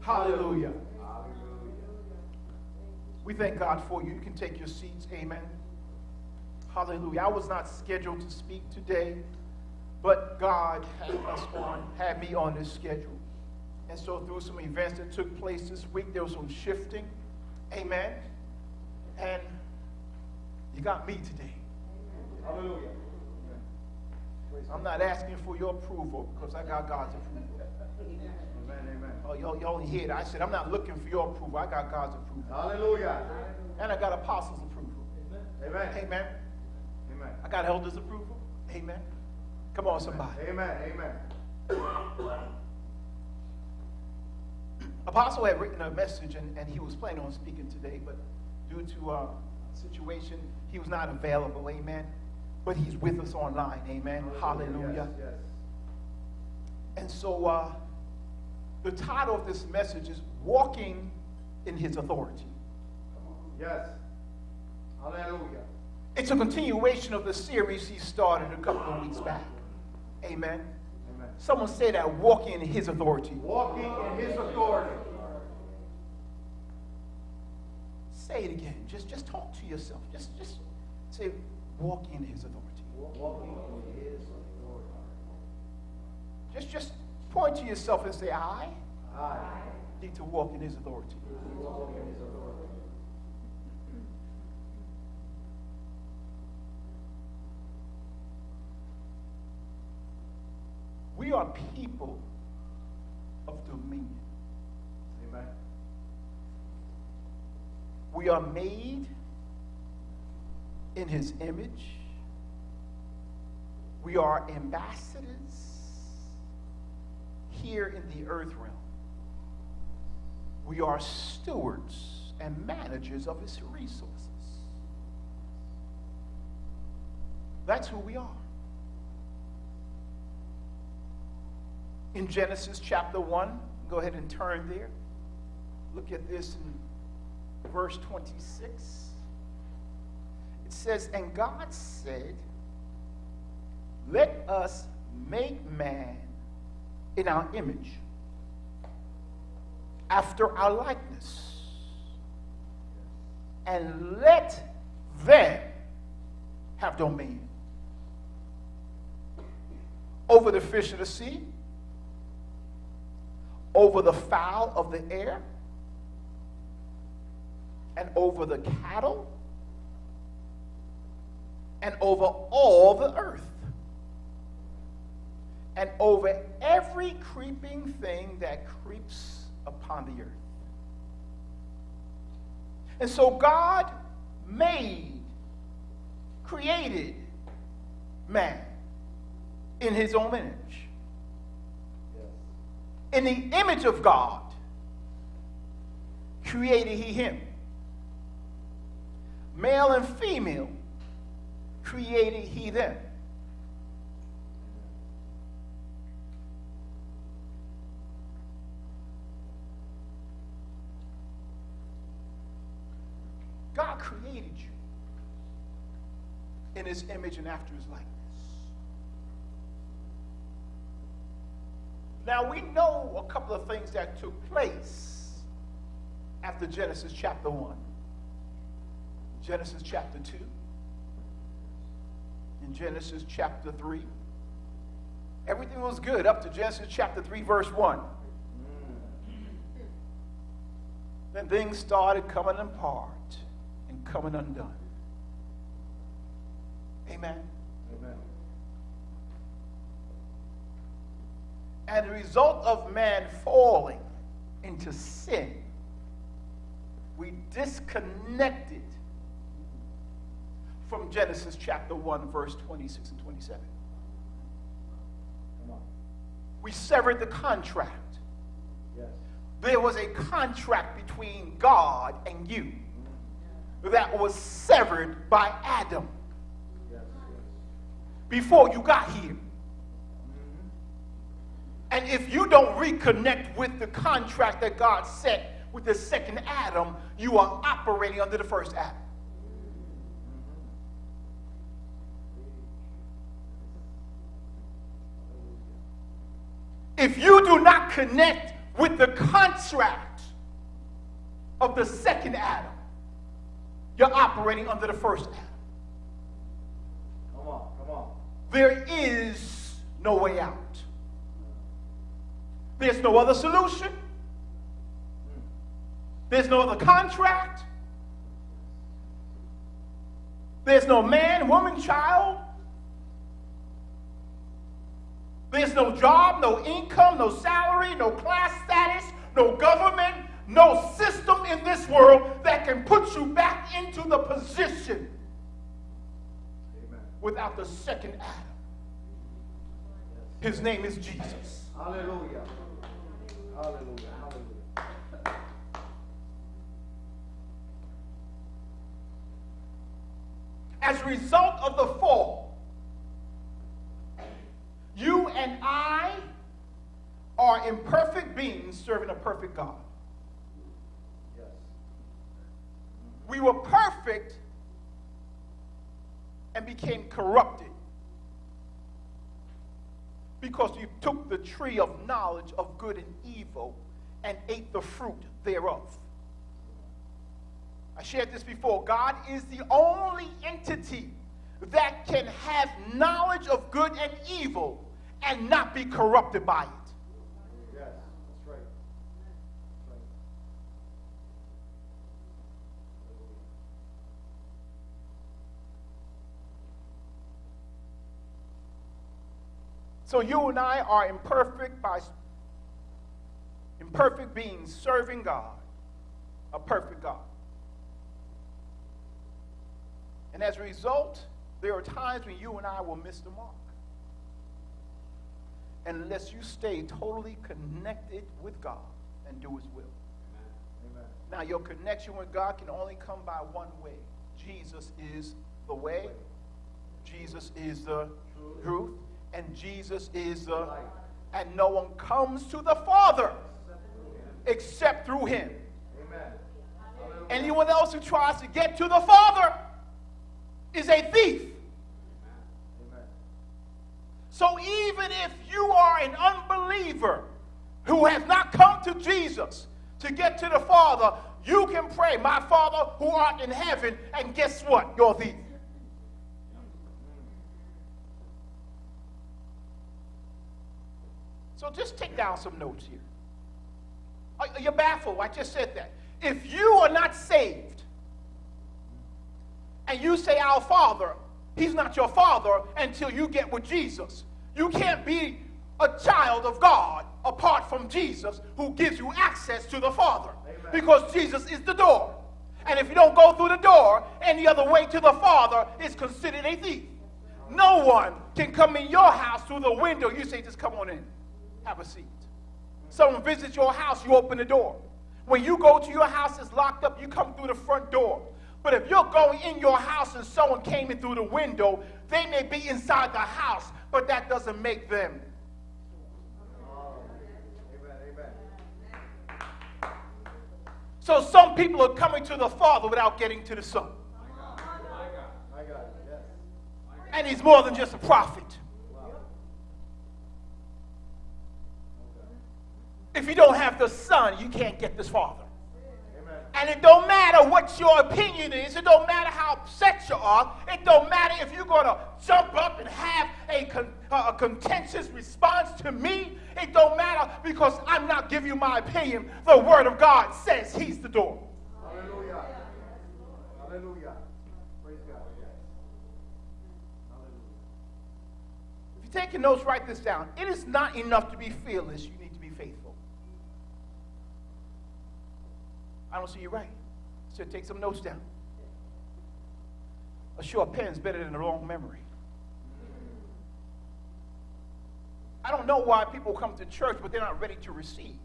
Hallelujah. We thank God for you. You can take your seats. Amen. Hallelujah. I was not scheduled to speak today, but God had us on, had me on this schedule. And so through some events that took place this week, there was some shifting. Amen. And you got me today. Hallelujah. I'm not asking for your approval because I got God's approval. Amen, amen. Oh, y'all, y'all hear that. I said, I'm not looking for your approval. I got God's approval. Hallelujah. And I got apostles' approval. Amen. Amen. Amen. I got elders' approval. Amen. Come on, somebody. Amen. Amen. Apostle had written a message and, and he was planning on speaking today, but due to a situation, he was not available. Amen. But he's with us online. Amen. Hallelujah. Yes, yes. And so uh, the title of this message is Walking in His Authority. Yes. Hallelujah. It's a continuation of the series he started a couple of weeks back. Amen. Amen. Someone say that walking in his authority. Walking in his authority. Say it again. Just, just talk to yourself. Just, just say walking in his authority. Walking in his authority. Just, just point to yourself and say, I I need to walk in his authority. walk in his authority. We are people of dominion. Amen. We are made in his image. We are ambassadors here in the earth realm. We are stewards and managers of his resources. That's who we are. In Genesis chapter 1, go ahead and turn there. Look at this in verse 26. It says, And God said, Let us make man in our image, after our likeness, and let them have dominion over the fish of the sea, over the fowl of the air, and over the cattle, and over all the earth, and over every creeping thing that creeps upon the earth. And so God made, created man in his own image. In the image of God, created he him. Male and female, created he them. God created you in his image and after his likeness. Now we know a couple of things that took place after Genesis chapter 1. Genesis chapter 2. In Genesis chapter 3. Everything was good up to Genesis chapter 3, verse 1. then things started coming apart and coming undone. Amen. And the result of man falling into sin, we disconnected from Genesis chapter 1, verse 26 and 27. We severed the contract. Yes. There was a contract between God and you that was severed by Adam Yes. before you got here. And if you don't reconnect with the contract that God set with the second Adam, you are operating under the first Adam. If you do not connect with the contract of the second Adam, you're operating under the first Adam. Come on. Come on. There is no way out. There's no other solution. There's no other contract. There's no man, woman, child. There's no job, no income, no salary, no class status, no government, no system in this world that can put you back into the position Amen. without the second Adam. His name is Jesus. Hallelujah. Hallelujah. Hallelujah. As a result of the fall, you and I are imperfect beings serving a perfect God. Yes. We were perfect and became corrupted because you took the tree of knowledge of good and evil and ate the fruit thereof. I shared this before. God is the only entity that can have knowledge of good and evil and not be corrupted by it. Yes. That's right. That's right. So you and I are imperfect by imperfect beings serving God, a perfect God. And as a result, there are times when you and I will miss the mark. Unless you stay totally connected with God and do His will. Amen. Now, your connection with God can only come by one way Jesus is the way, Jesus is the truth, and Jesus is the light. And no one comes to the Father except through Him. Amen. Anyone else who tries to get to the Father is a thief. Amen. So even if you are an unbeliever who has not come to Jesus to get to the Father, you can pray, My Father who art in heaven, and guess what? You're a thief. So just take down some notes here. Are- You're baffled. I just said that. If you are not saved, and you say, Our Father, He's not your Father until you get with Jesus. You can't be a child of God apart from Jesus who gives you access to the Father Amen. because Jesus is the door. And if you don't go through the door, any other way to the Father is considered a thief. No one can come in your house through the window. You say, just come on in, have a seat. Someone visits your house, you open the door. When you go to your house, it's locked up, you come through the front door. But if you're going in your house and someone came in through the window, they may be inside the house, but that doesn't make them. Amen. Amen. So some people are coming to the Father without getting to the Son. And he's more than just a prophet. If you don't have the Son, you can't get this Father. Amen. And it don't matter what your opinion is. It don't matter how upset you are. It don't matter if you're going to jump up and have a, con- a contentious response to me, it don't matter because I'm not giving you my opinion. The Word of God says He's the door. Hallelujah. Hallelujah. Praise God. If you're taking notes, write this down. It is not enough to be fearless, you need to be faithful. I don't see you right. So take some notes down. A short pen's better than a long memory. I don't know why people come to church, but they're not ready to receive.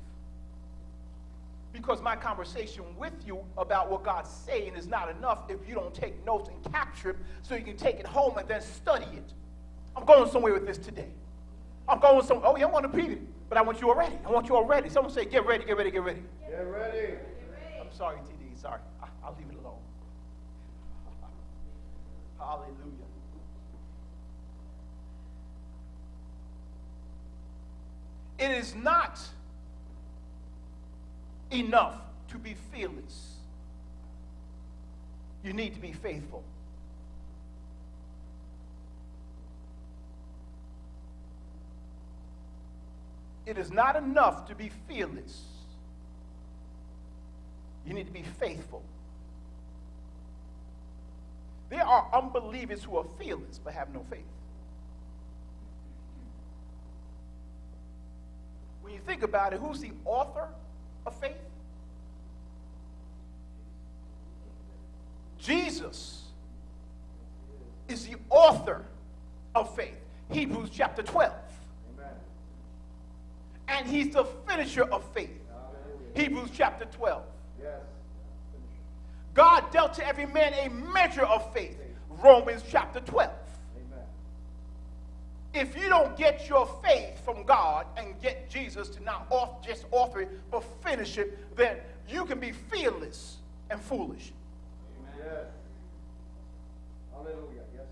Because my conversation with you about what God's saying is not enough if you don't take notes and capture it so you can take it home and then study it. I'm going somewhere with this today. I'm going somewhere. Oh, yeah, I want to repeat it, but I want you already. I want you already. Someone say, get ready, get ready, get ready. Get ready. Sorry, TD. Sorry. I- I'll leave it alone. Hallelujah. It is not enough to be fearless. You need to be faithful. It is not enough to be fearless. You need to be faithful. There are unbelievers who are fearless but have no faith. When you think about it, who's the author of faith? Jesus is the author of faith. Hebrews chapter 12. And he's the finisher of faith. Hebrews chapter 12. Yes. God dealt to every man a measure of faith. Romans chapter 12. Amen. If you don't get your faith from God and get Jesus to not off, just offer it, but finish it, then you can be fearless and foolish. Amen. Yes. Hallelujah. Yes.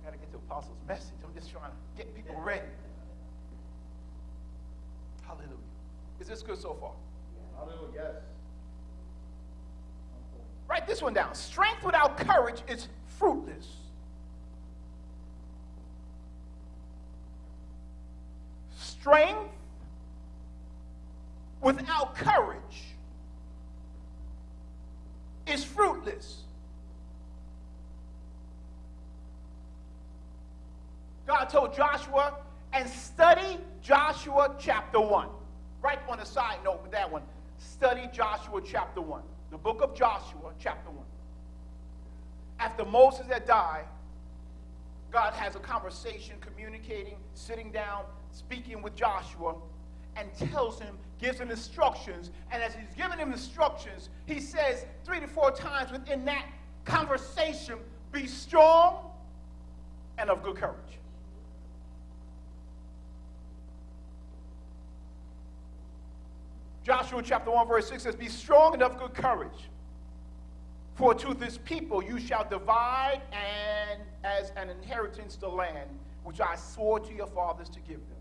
I got to get the Apostles' message. I'm just trying to get people ready. Hallelujah. Is this good so far? Write this one down. Strength without courage is fruitless. Strength without courage is fruitless. God told Joshua, and study Joshua chapter 1. Right on a side note with that one. Study Joshua chapter 1. The book of Joshua chapter 1. After Moses had died, God has a conversation, communicating, sitting down, speaking with Joshua, and tells him, gives him instructions. And as he's giving him instructions, he says three to four times within that conversation, be strong and of good courage. Joshua chapter 1, verse 6 says, Be strong and of good courage. For to this people you shall divide and as an inheritance the land which I swore to your fathers to give them.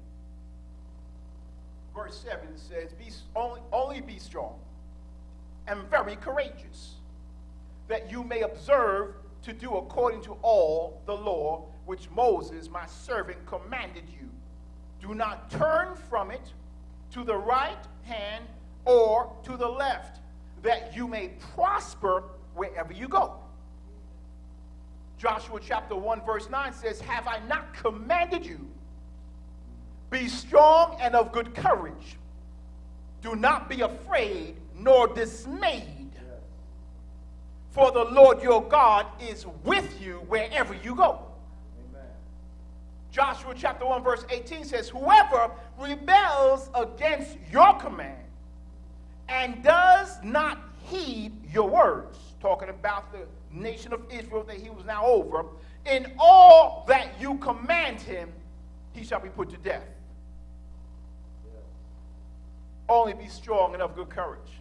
Verse 7 says, be, only, only be strong and very courageous, that you may observe to do according to all the law which Moses, my servant, commanded you. Do not turn from it to the right hand or to the left, that you may prosper wherever you go. Joshua chapter 1, verse 9 says, Have I not commanded you? Be strong and of good courage. Do not be afraid nor dismayed. For the Lord your God is with you wherever you go. Amen. Joshua chapter 1, verse 18 says, Whoever rebels against your command and does not heed your words, talking about the nation of Israel that he was now over, in all that you command him, he shall be put to death. Only be strong and of good courage.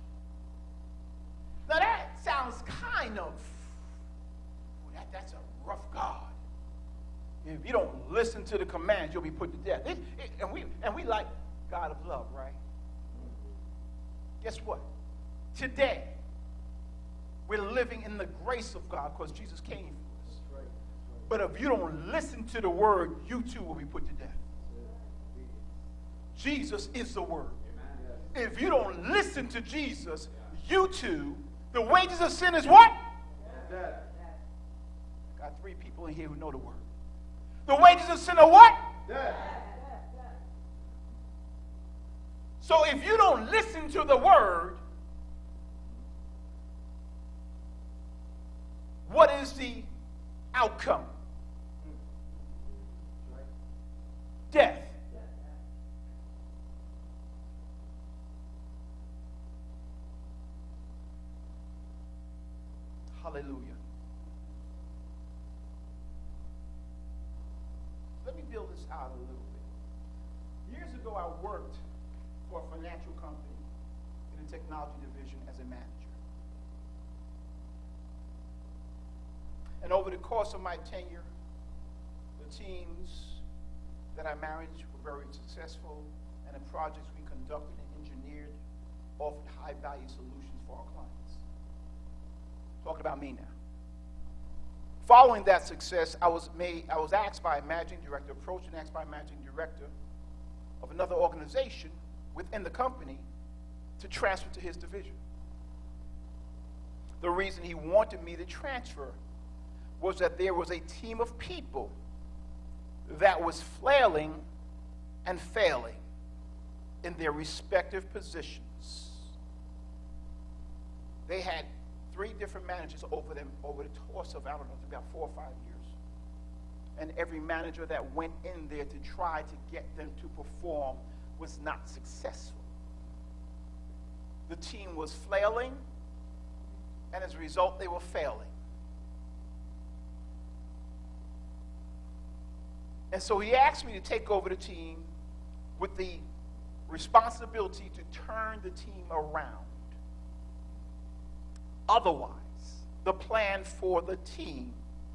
Now that sounds kind of, that, that's a rough God. If you don't listen to the commands, you'll be put to death. It- it- and, we, and we like God of love, right? Guess what? Today, we're living in the grace of God because Jesus came for us. But if you don't listen to the word, you too will be put to death. Jesus is the word. If you don't listen to Jesus, you too, the wages of sin is what? Got three people in here who know the word. The wages of sin are what? So if you don't listen to the word, what is the outcome? Death. Hallelujah. Let me build this out a little bit. Years ago, I worked for a financial company in the technology division as a manager. And over the course of my tenure, the teams that I managed were very successful, and the projects we conducted and engineered offered high value solutions for our clients. Talking about me now. Following that success, I was made, I was asked by a managing director, approached and asked by a managing director of another organization within the company to transfer to his division. The reason he wanted me to transfer was that there was a team of people that was flailing and failing in their respective positions. They had three different managers over them over the course of, I don't know, about four or five years. And every manager that went in there to try to get them to perform was not successful. The team was flailing, and as a result, they were failing. And so he asked me to take over the team with the responsibility to turn the team around. Otherwise, the plan for the team,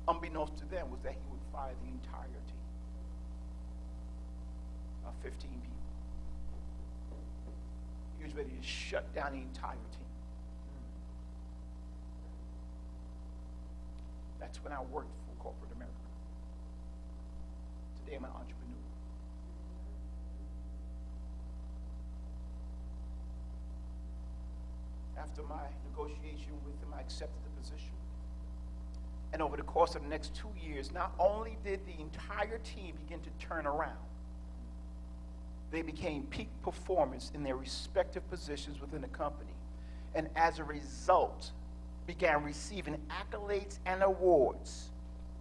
unbeknownst to them, was that he would fire the entire team of 15 people. He was ready to shut down the entire team. That's when I worked for corporate America. Today I'm an entrepreneur. After my negotiation with him, I accepted the position. And over the course of the next two years, not only did the entire team begin to turn around, they became peak performers in their respective positions within the company. And as a result, began receiving accolades and awards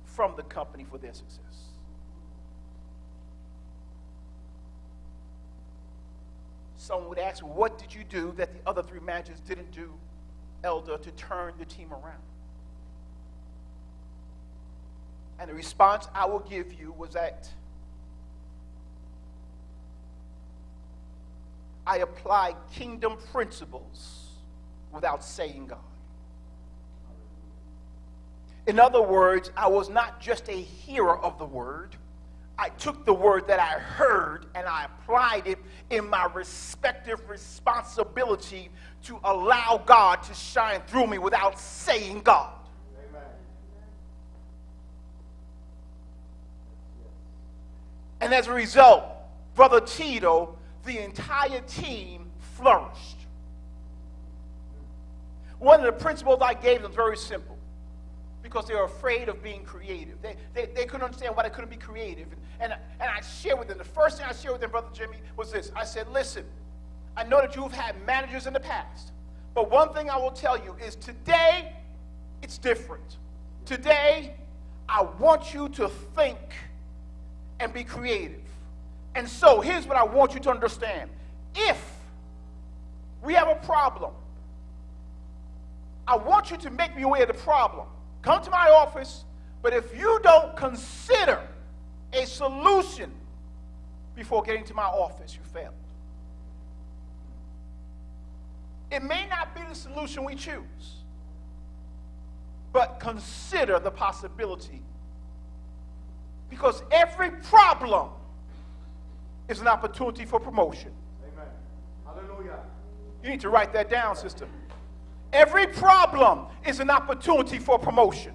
from the company for their success. Someone would ask, What did you do that the other three managers didn't do, Elder, to turn the team around? And the response I will give you was that I applied kingdom principles without saying God. In other words, I was not just a hearer of the word. I took the word that I heard and I applied it in my respective responsibility to allow God to shine through me without saying God. Amen. And as a result, Brother Tito, the entire team flourished. One of the principles I gave them was very simple because they were afraid of being creative. They, they, they couldn't understand why they couldn't be creative. And, and, and I shared with them, the first thing I shared with them, Brother Jimmy, was this. I said, listen, I know that you've had managers in the past, but one thing I will tell you is today, it's different. Today, I want you to think and be creative. And so here's what I want you to understand. If we have a problem, I want you to make me aware of the problem. Come to my office, but if you don't consider a solution before getting to my office, you failed. It may not be the solution we choose, but consider the possibility. Because every problem is an opportunity for promotion. Amen. Hallelujah. You need to write that down, sister. Every problem is an opportunity for promotion.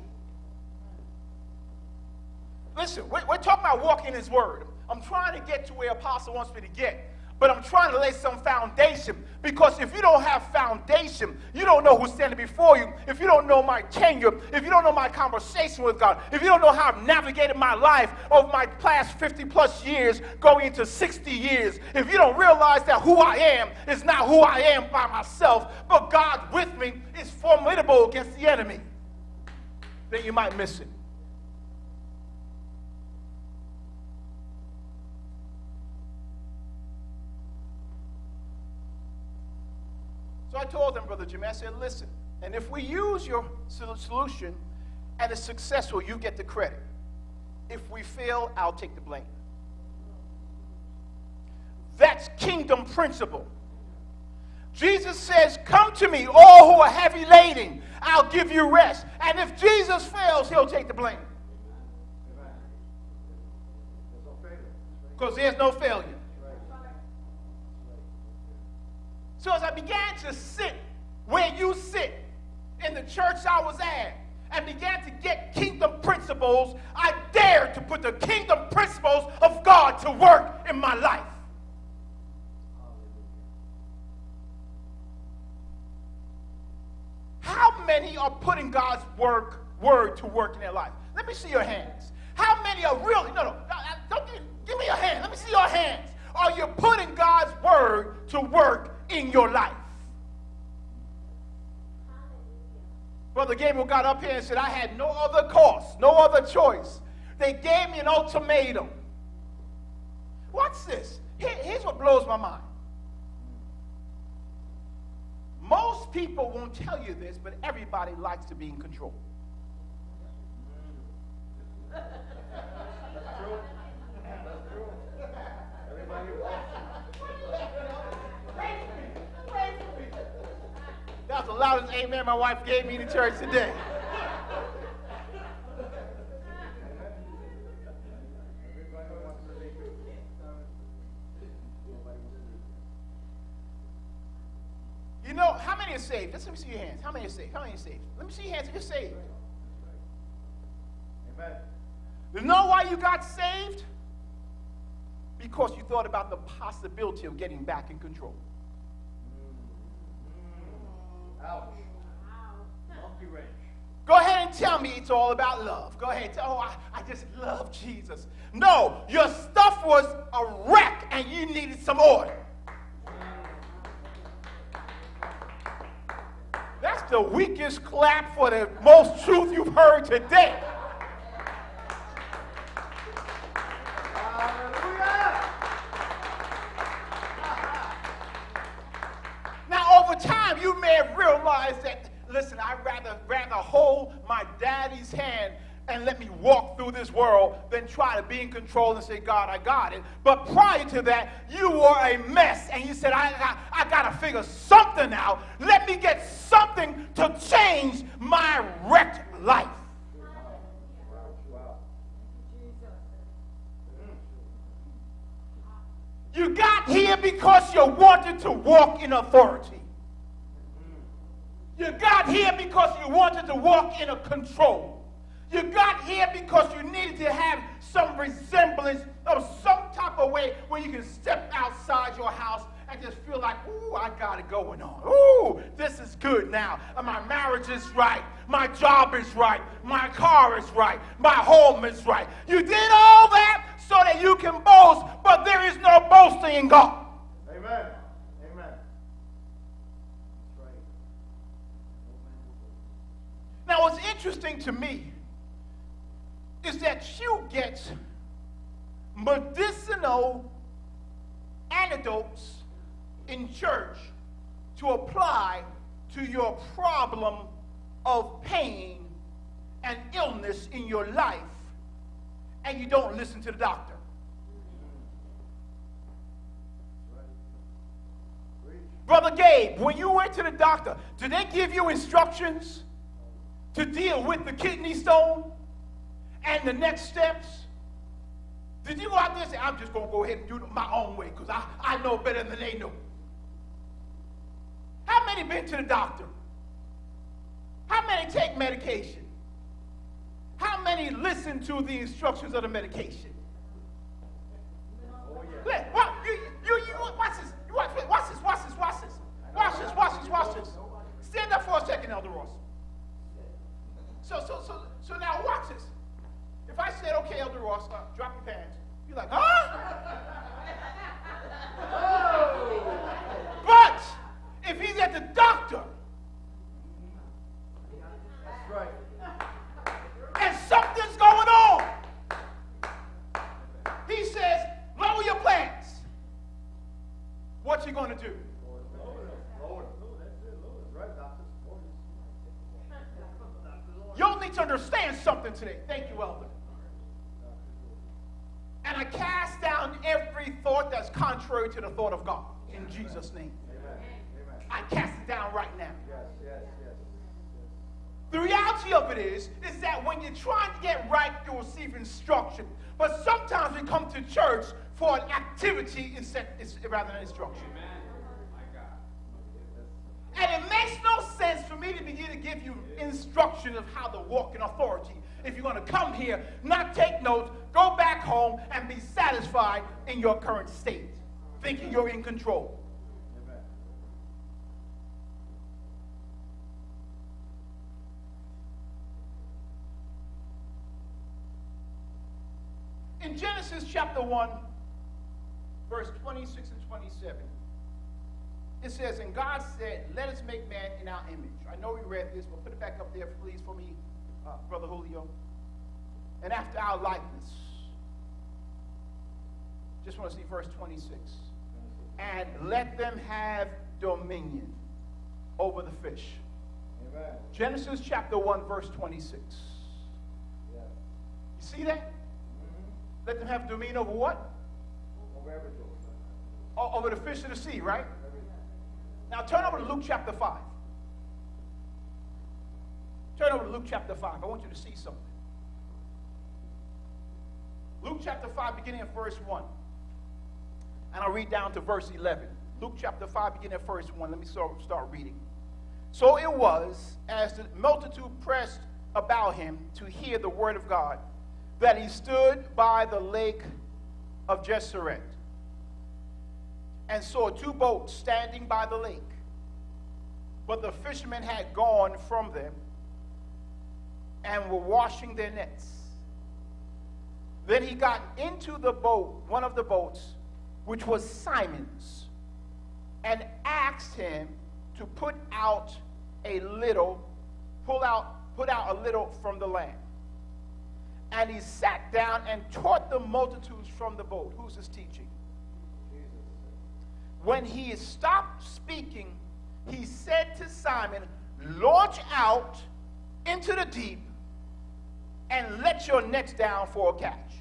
listen, we're, we're talking about walking His Word. I'm trying to get to where Apostle wants me to get. But I'm trying to lay some foundation because if you don't have foundation, you don't know who's standing before you. If you don't know my tenure, if you don't know my conversation with God, if you don't know how I've navigated my life over my past 50 plus years, going into 60 years, if you don't realize that who I am is not who I am by myself, but God with me is formidable against the enemy, then you might miss it. So I told them, Brother Jimmy, I said, listen, and if we use your solution and it's successful, you get the credit. If we fail, I'll take the blame. That's kingdom principle. Jesus says, Come to me, all who are heavy laden, I'll give you rest. And if Jesus fails, he'll take the blame. Because there's no failure. So as I began to sit where you sit in the church I was at and began to get kingdom principles, I dared to put the kingdom principles of God to work in my life. How many are putting God's work, word to work in their life? Let me see your hands. How many are really, no, no, don't give, give me your hand. Let me see your hands. Are you putting God's word to work in your life? Brother Gabriel got up here and said, I had no other course, no other choice. They gave me an ultimatum. What's this? Here, here's what blows my mind. Most people won't tell you this, but everybody likes to be in control. Amen my wife gave me in church today. You know, how many are saved? Let me see your hands. How many are saved? How many are saved? Let me see your hands if you're saved. Amen. You know why you got saved? Because you thought about the possibility of getting back in control. Go ahead and tell me it's all about love. Go ahead. Tell, oh, I, I just love Jesus. No, your stuff was a wreck and you needed some order. That's the weakest clap for the most truth you've heard today. Realized that, listen, I'd rather, rather hold my daddy's hand and let me walk through this world than try to be in control and say, God, I got it. But prior to that, you were a mess and you said, I, I, I got to figure something out. Let me get something to change my wrecked life. You got here because you wanted to walk in authority. You got here because you wanted to walk in a control. You got here because you needed to have some resemblance of some type of way where you can step outside your house and just feel like, ooh, I got it going on. Ooh, this is good now. Uh, My marriage is right. My job is right. My car is right. My home is right. You did all that so that you can boast, but there is no boasting in God. Amen. Amen. Now, what's interesting to me is that you get medicinal antidotes in church to apply to your problem of pain and illness in your life, and you don't listen to the doctor. Brother Gabe, when you went to the doctor, did they give you instructions to deal with the kidney stone and the next steps? Did you go out there and say, I'm just going to go ahead and do it my own way because I, I know better than they know? How many been to the doctor? How many take medication? How many listen to the instructions of the medication? Oh, Let- what- you, you, you, watch this. You Watch, this. watch this. Watch this. Watch this. Watch this. Watch this. Watch this. Stand up for a second, Elder Ross. So, so, so, so now watch this. If I said, okay, Elder Ross, uh, drop your pants, you're like, huh? But if he's at the doctor That's right. and something's going on, he says, lower your pants. What you going to do? Y'all need to understand something today. Thank you, Elder. And I cast down every thought that's contrary to the thought of God in Jesus' name. I cast it down right now. Yes, yes, yes. The reality of it is, is that when you're trying to get right, you receive instruction. But sometimes we come to church for an activity instead, rather than instruction. And it makes no sense for me to begin to give you instruction of how to walk in authority. If you're going to come here, not take notes, go back home and be satisfied in your current state, thinking you're in control. In Genesis chapter 1, verse 26 and 27, it says, And God said, Let us make man in our image. I know we read this, but put it back up there, please, for me, uh, Brother Julio. And after our likeness. Just want to see verse 26. And let them have dominion over the fish. Amen. Genesis chapter 1, verse 26. Yes. You see that? Let them have dominion over what? Over everything. Over the fish of the sea, right? Now turn over to Luke chapter 5. Turn over to Luke chapter 5. I want you to see something. Luke chapter 5, beginning at verse 1. And I'll read down to verse 11. Luke chapter 5, beginning at verse 1. Let me start, reading. So it was, as the multitude pressed about him to hear the word of God, that he stood by the lake of Gennesaret and saw two boats standing by the lake. But the fishermen had gone from them and were washing their nets. Then he got into the boat, one of the boats, which was Simon's, and asked him to put out a little, pull out, put out a little from the land. And he sat down and taught the multitudes from the boat. Who's this teaching? When he stopped speaking, he said to Simon, Launch out into the deep and let your nets down for a catch.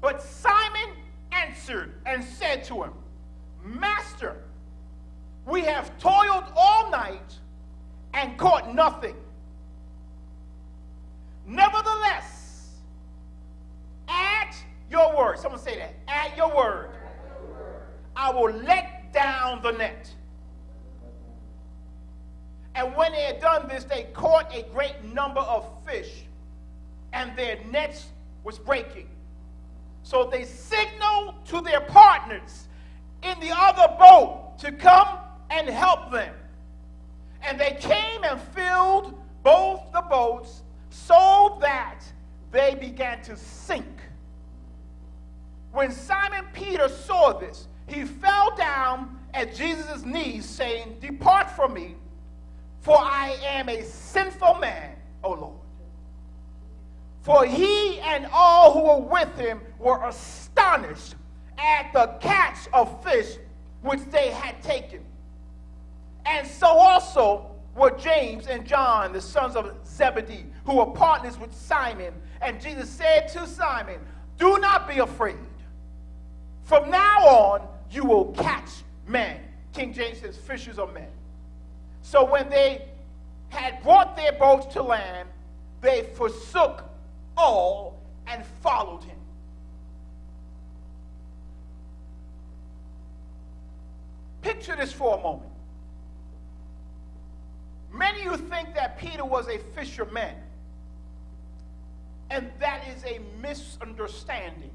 But Simon answered and said to him, Master, we have toiled all night and caught nothing. Nevertheless, at your word, someone say that, at your word, I will let down the net. And when they had done this, they caught a great number of fish, and their nets was breaking. So they signaled to their partners in the other boat to come and help them. And they came and filled both the boats so that they began to sink. When Simon Peter saw this, he fell down at Jesus' knees, saying, Depart from me, for I am a sinful man, O Lord. For he and all who were with him were astonished at the catch of fish which they had taken. And so also were James and John, the sons of Zebedee, who were partners with Simon. And Jesus said to Simon, Do not be afraid. From now on, you will catch men. King James says, fishers of men. So when they had brought their boats to land, they forsook all and followed him. Picture this for a moment. Many Many of you think that Peter was a fisherman, and that is a misunderstanding.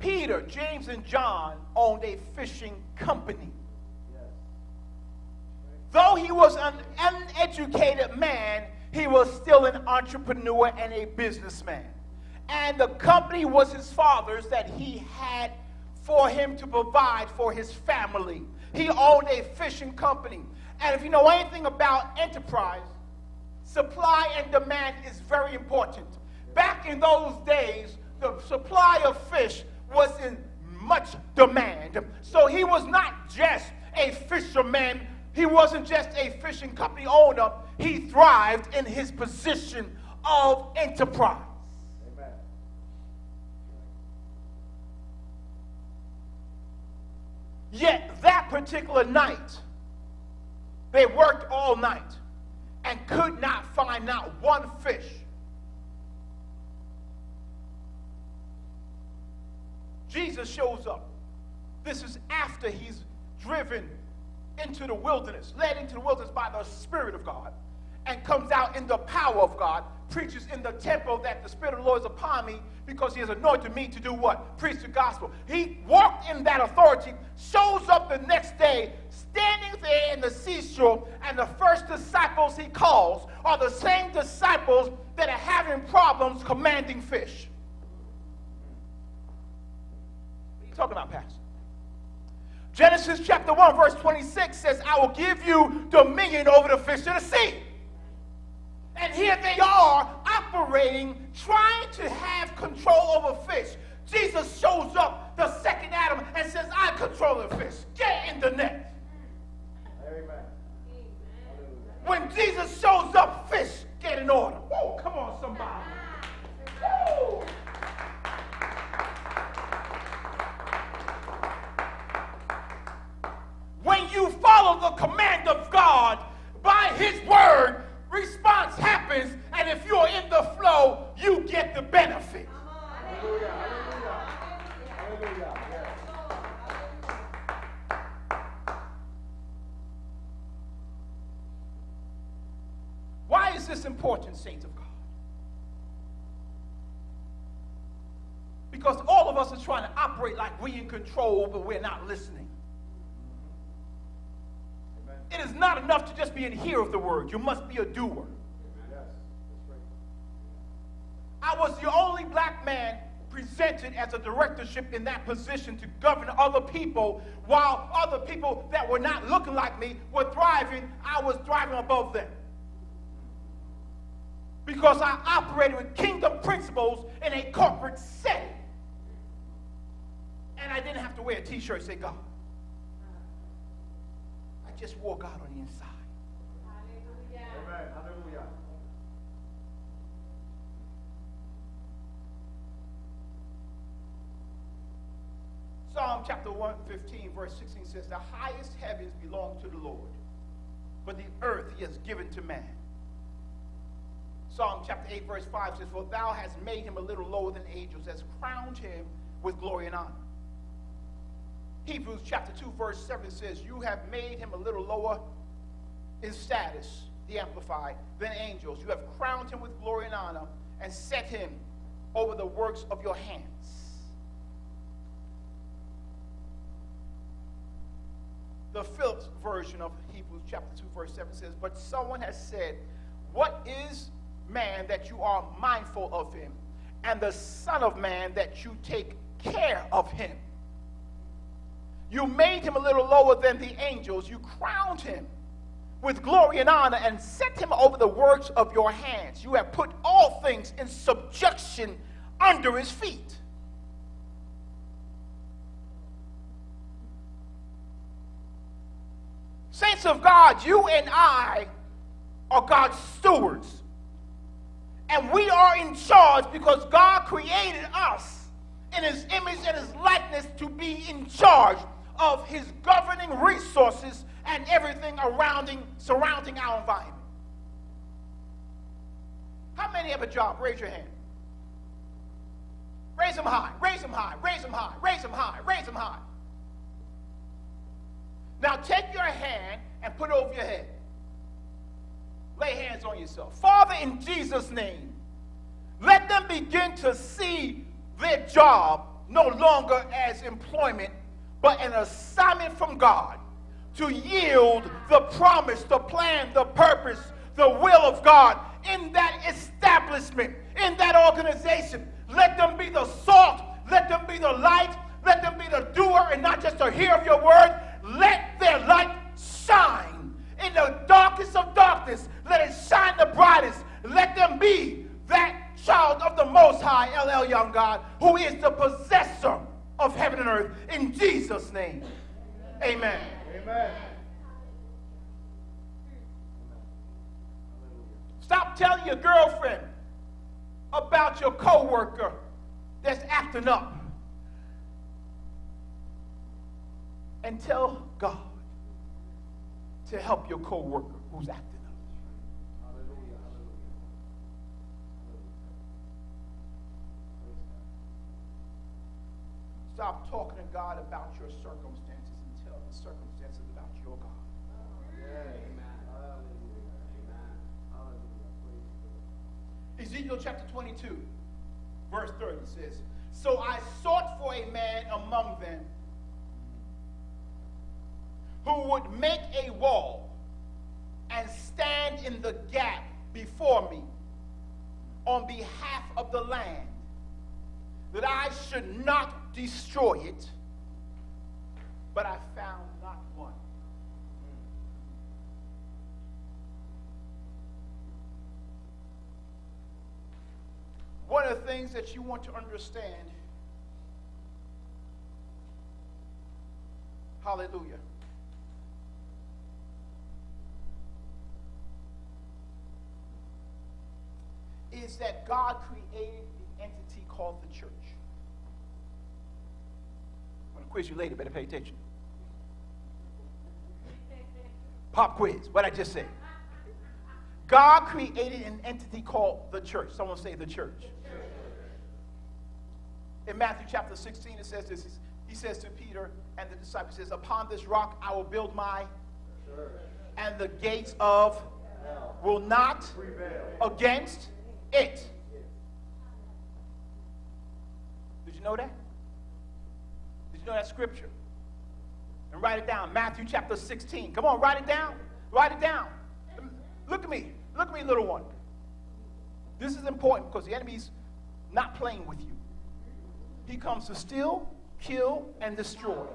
Peter, James, and John owned a fishing company. Though he was an uneducated man, he was still an entrepreneur and a businessman. And the company was his father's that he had for him to provide for his family. He owned a fishing company. And if you know anything about enterprise, supply and demand is very important. Back in those days, the supply of fish was in much demand. So he was not just a fisherman, he wasn't just a fishing company owner, he thrived in his position of enterprise. Yet that particular night, they worked all night and could not find not one fish. Jesus shows up. This is after he's driven into the wilderness, led into the wilderness by the Spirit of God, and comes out in the power of God, preaches in the temple that the Spirit of the Lord is upon me because he has anointed me to do what? Preach the gospel. He walked in that authority, shows up the next day, standing there in the seashore, and the first disciples he calls are the same disciples that are having problems commanding fish. Talking about, Pastor? Genesis chapter 1, verse 26 says, I will give you dominion over the fish of the sea. And here they are operating, trying to have control over fish. Jesus shows up, the second Adam, and says, I control the fish. Get in the net. Amen. When Jesus shows up, fish get in order. Whoa, come on, somebody. You follow the command of God by His word, response happens, and if you're in the flow, you get the benefit. Why is this important, saints of God? Because all of us are trying to operate like we in control, but we're not listening. It is not enough to just be a hearer of the word. You must be a doer. I was the only black man presented as a directorship in that position to govern other people while other people that were not looking like me were thriving. I was thriving above them. Because I operated with kingdom principles in a corporate setting. And I didn't have to wear a t shirt say God just walk out on the inside. Hallelujah. Amen. Hallelujah. Psalm chapter 115, verse 16 says, The highest heavens belong to the Lord, but the earth he has given to man. Psalm chapter 8, verse 5 says, For thou hast made him a little lower than angels, hast crowned him with glory and honor. Hebrews chapter 2, verse 7 says, You have made him a little lower in status, the Amplified, than angels. You have crowned him with glory and honor and set him over the works of your hands. The Phillips version of Hebrews chapter 2, verse 7 says, But someone has said, What is man that you are mindful of him, and the Son of Man that you take care of him? You made him a little lower than the angels. You crowned him with glory and honor and set him over the works of your hands. You have put all things in subjection under his feet. Saints of God, you and I are God's stewards. And we are in charge because God created us in his image and his likeness to be in charge of his governing resources and everything around, surrounding our environment. How many have a job? Raise your hand. Raise them high, raise them high, raise them high, raise them high, raise them high. Now take your hand and put it over your head. Lay hands on yourself. Father, in Jesus' name, let them begin to see their job no longer as employment, but an assignment from God to yield the promise, the plan, the purpose, the will of God in that establishment, in that organization. Let them be the salt, let them be the light, let them be the doer and not just a hearer of your word. Let their light shine in the darkest of darkness. Let it shine the brightest. Let them be that child of the Most High, El Elyon God, who is the possessor of heaven and earth. In Jesus' name, amen. Amen. Stop telling your girlfriend about your coworker that's acting up. And tell God to help your coworker who's acting Stop talking to God about your circumstances and tell the circumstances about your God. Ezekiel chapter 22, verse 30 says, So I sought for a man among them who would make a wall and stand in the gap before me on behalf of the land, that I should not destroy it, but I found not one. One of the things that you want to understand, hallelujah, is that God created the entity called the church. Quiz you later, better pay attention. Pop quiz, what I just said. God created an entity called the church. Someone say the church. In Matthew chapter 16, it says this. He says to Peter and the disciples, says, Upon this rock I will build my church. and the gates of Hell. will not prevail against it. Did you know that? That scripture? And write it down. Matthew chapter 16. Come on, write it down. Write it down. Look at me. Look at me, little one. This is important because the enemy's not playing with you. He comes to steal, kill, and destroy.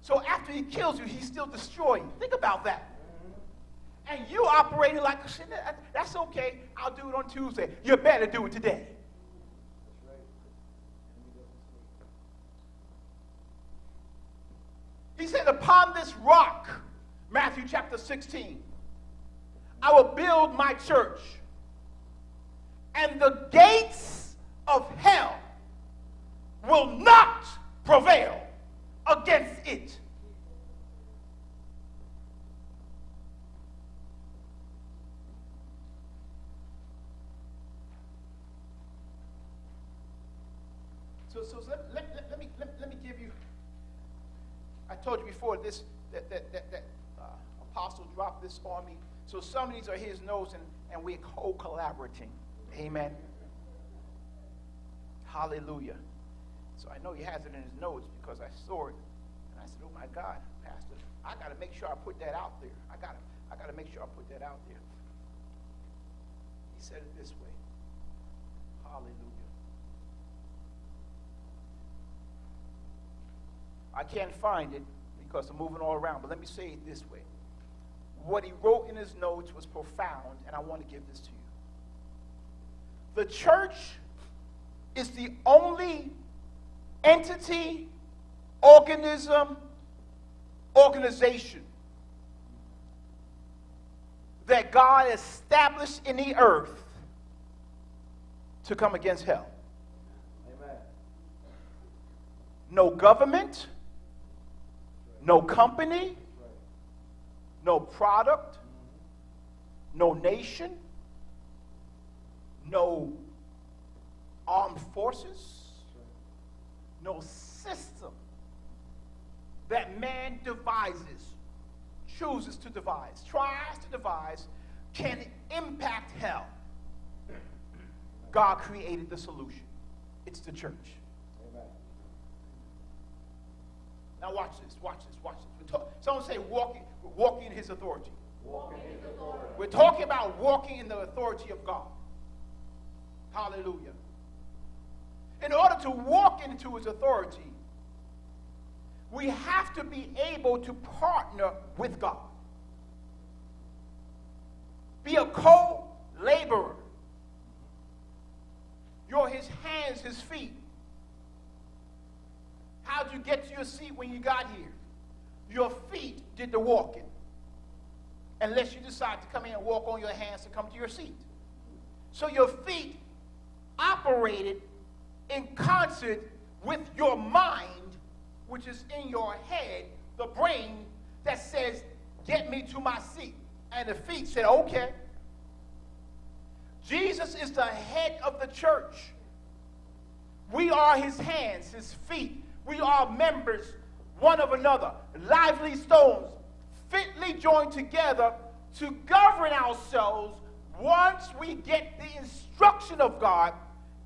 So after he kills you, he's still destroying. Think about that. And you operating like, that's okay, I'll do it on Tuesday. You better do it today. He said, Upon this rock, Matthew chapter 16, I will build my church, and the gates of hell will not prevail against it. So, so let, let, let, let me, let, let me give you, I told you before this, that, that, that, that uh, apostle dropped this on me. So some of these are his notes, and, and we're co-collaborating. Amen. Hallelujah. So I know he has it in his notes because I saw it. And I said, oh my God, Pastor, I got to make sure I put that out there. I got to I got to make sure I put that out there. He said it this way. Hallelujah. I can't find it because I'm moving all around, but let me say it this way. What he wrote in his notes was profound, and I want to give this to you. The church is the only entity, organism, organization that God established in the earth to come against hell. Amen. No government, no company, no product, no nation, no armed forces, no system that man devises, chooses to devise, tries to devise can impact hell, God created the solution. It's the church. Now watch this, watch this, watch this. Talk- Someone say walking, walking in his authority. We're talking about walking in the authority of God. Hallelujah. In order to walk into his authority, we have to be able to partner with God. Be a co laborer. You're his hands, his feet. How'd you get to your seat when you got here? Your feet did the walking. Unless you decide to come in and walk on your hands to come to your seat. So your feet operated in concert with your mind, which is in your head, the brain that says, Get me to my seat. And the feet said, Okay. Jesus is the head of the church. We are his hands, his feet. We are members one of another, lively stones, fitly joined together to govern ourselves once we get the instruction of God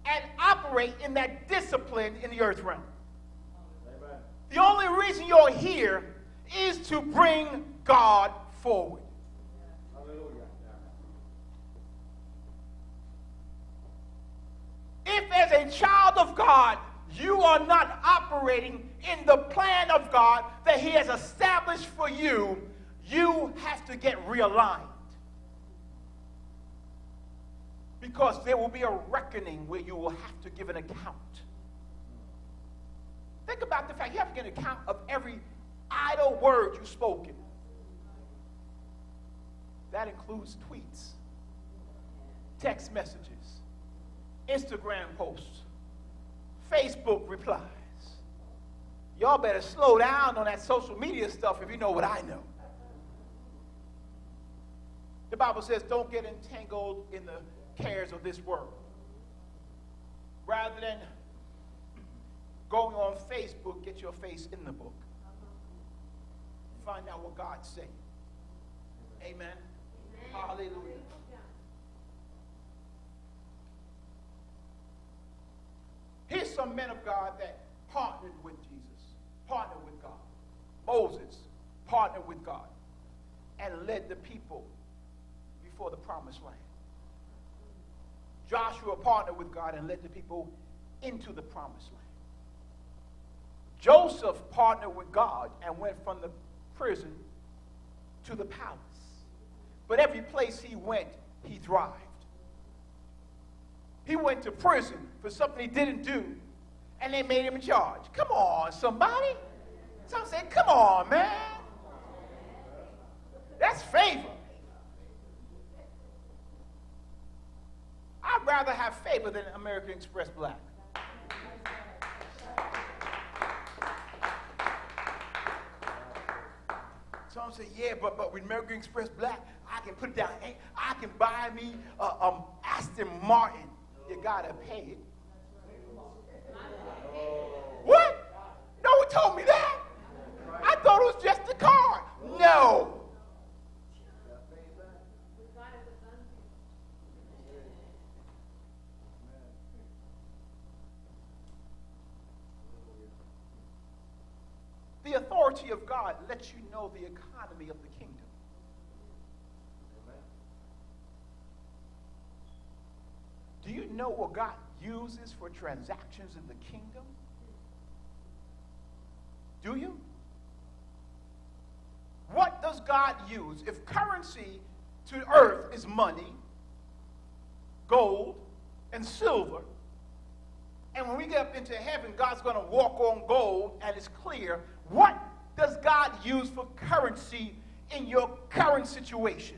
and operate in that discipline in the earth realm. The only reason you're here is to bring God forward. If, as a child of God, you are not operating in the plan of God that He has established for you, you have to get realigned. Because there will be a reckoning where you will have to give an account. Think about the fact you have to give an account of every idle word you've spoken. That includes tweets, text messages, Instagram posts, Facebook replies. Y'all better slow down on that social media stuff if you know what I know. The Bible says, don't get entangled in the cares of this world. Rather than going on Facebook, get your face in the book. Find out what God's saying. Amen. Hallelujah. Here's some men of God that partnered with Jesus, partnered with God. Moses partnered with God and led the people before the promised land. Joshua partnered with God and led the people into the promised land. Joseph partnered with God and went from the prison to the palace. But every place he went, he thrived. He went to prison for something he didn't do, and they made him in charge. Come on, somebody. Some say, come on, man. That's favor. I'd rather have favor than American Express Black. Some say, yeah, but, but with American Express Black, I can put down. I can buy me a um, Aston Martin. You gotta pay it. What? No one told me that. I thought it was just a car. No. The authority of God lets you know the economy of the kingdom. Do you know what God uses for transactions in the kingdom? Do you? What does God use? If currency to earth is money, gold, and silver, and when we get up into heaven, God's going to walk on gold and it's clear. What does God use for currency in your current situation?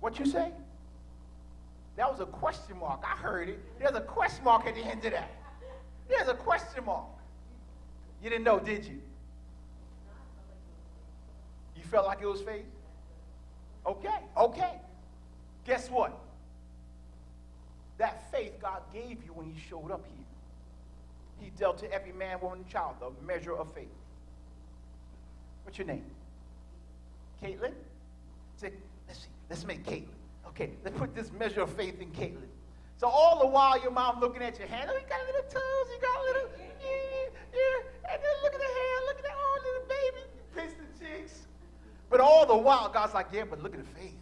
What you say? That was a question mark. I heard it. There's a question mark at the end of that. There's a question mark. You didn't know, did you? You felt like it was faith? Okay, okay. Guess what? That faith God gave you when you showed up here. He dealt to every man, woman, and child the measure of faith. What's your name? Caitlin? Say, let's see, let's make Caitlin. Okay, let's put this measure of faith in Caitlin. So all the while your mom looking at your hand, oh, you got little toes, you got a little, yeah, yeah, and then look at the hair, look at that, oh, little baby, pinch the cheeks. But all the while, God's like, yeah, but look at the faith.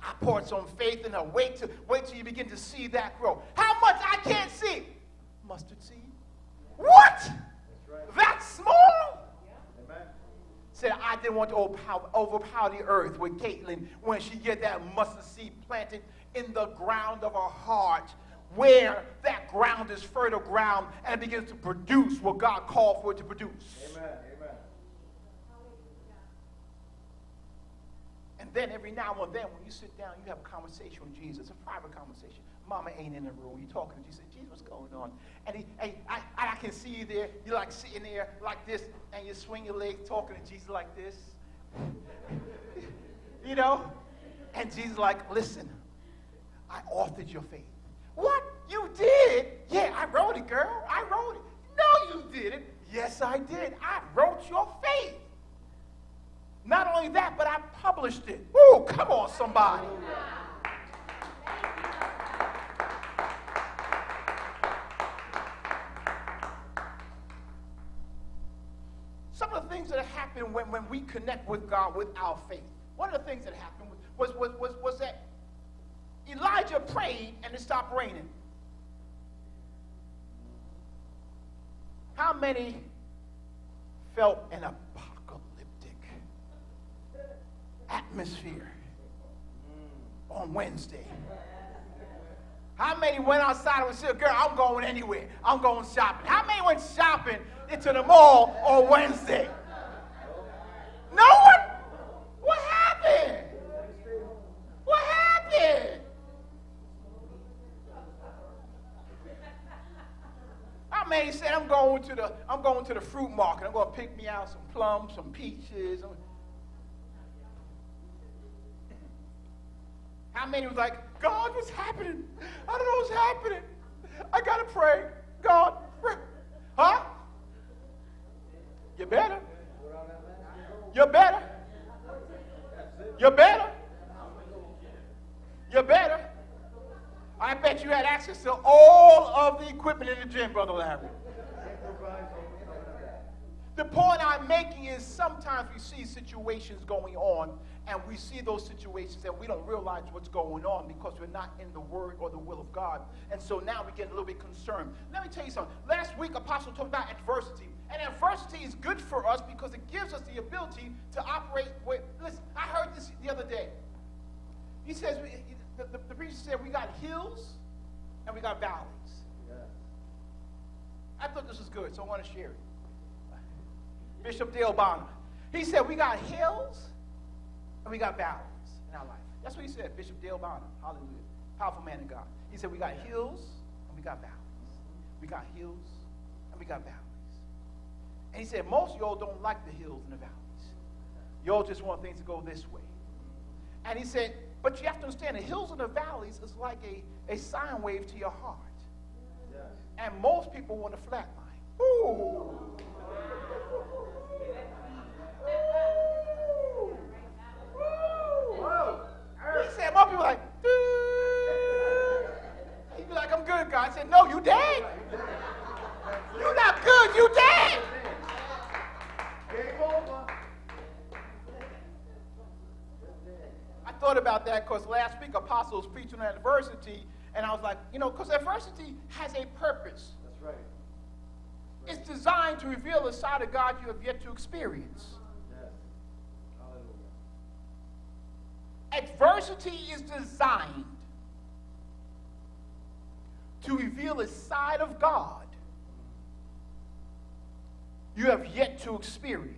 I poured some faith in her. Wait till, wait till you begin to see that grow. How much I can't see? Mustard seed. What? That small? Said I didn't want to overpower, overpower the earth with Caitlin when she get that mustard seed planted in the ground of her heart, where that ground is fertile ground and begins to produce what God called for it to produce. Amen. Amen. And then every now and then, when you sit down, you have a conversation with Jesus, a private conversation. Mama ain't in the room. You're talking to Jesus. Jesus, what's going on? And he, hey, I, I can see you there. You're like sitting there like this, and you swing your leg talking to Jesus like this. you know? And Jesus like, listen, I authored your faith. What? You did? Yeah, I wrote it, girl. I wrote it. No, you didn't. Yes, I did. I wrote your faith. Not only that, but I published it. Oh, come on, somebody. When, when we connect with God with our faith. One of the things that happened was, was, was, was that Elijah prayed and it stopped raining. How many felt an apocalyptic atmosphere on Wednesday? How many went outside and said, Girl, I'm going anywhere. I'm going shopping. How many went shopping into the mall on Wednesday? No one? What happened? What happened? How many said I'm going to the I'm going to the fruit market? I'm going to pick me out some plums, some peaches. How many was like, God, what's happening? I don't know what's happening. I gotta pray. God, pray. huh? You better. You better. You better. You better. I bet you had access to all of the equipment in the gym, Brother Larry. The point I'm making is sometimes we see situations going on and we see those situations and we don't realize what's going on because we're not in the word or the will of God. And so now we get a little bit concerned. Let me tell you something. Last week, Apostle talked about adversity. And adversity is good for us because it gives us the ability to operate with. Listen, I heard this the other day. He says, the, the, the preacher said, we got hills and we got valleys. Yeah. I thought this was good, so I want to share it. Bishop Dale Bronner. He said, We got hills and we got valleys in our life. That's what he said, Bishop Dale Bronner. Hallelujah. Powerful man of God. He said, We got hills and we got valleys. We got hills and we got valleys. And he said, Most of y'all don't like the hills and the valleys. Y'all just want things to go this way. And he said, But you have to understand the hills and the valleys is like a, a sine wave to your heart. And most people want a flat line. Ooh. He said, most people like, he'd be like, I'm good, God. I said, no, you dead. You're not good, you dead. I thought about that because last week apostles was preaching on adversity, and I was like, you know, because adversity has a purpose. That's right. It's designed to reveal the side of God you have yet to experience. Yes. Hallelujah. Adversity is designed to reveal a side of God you have yet to experience.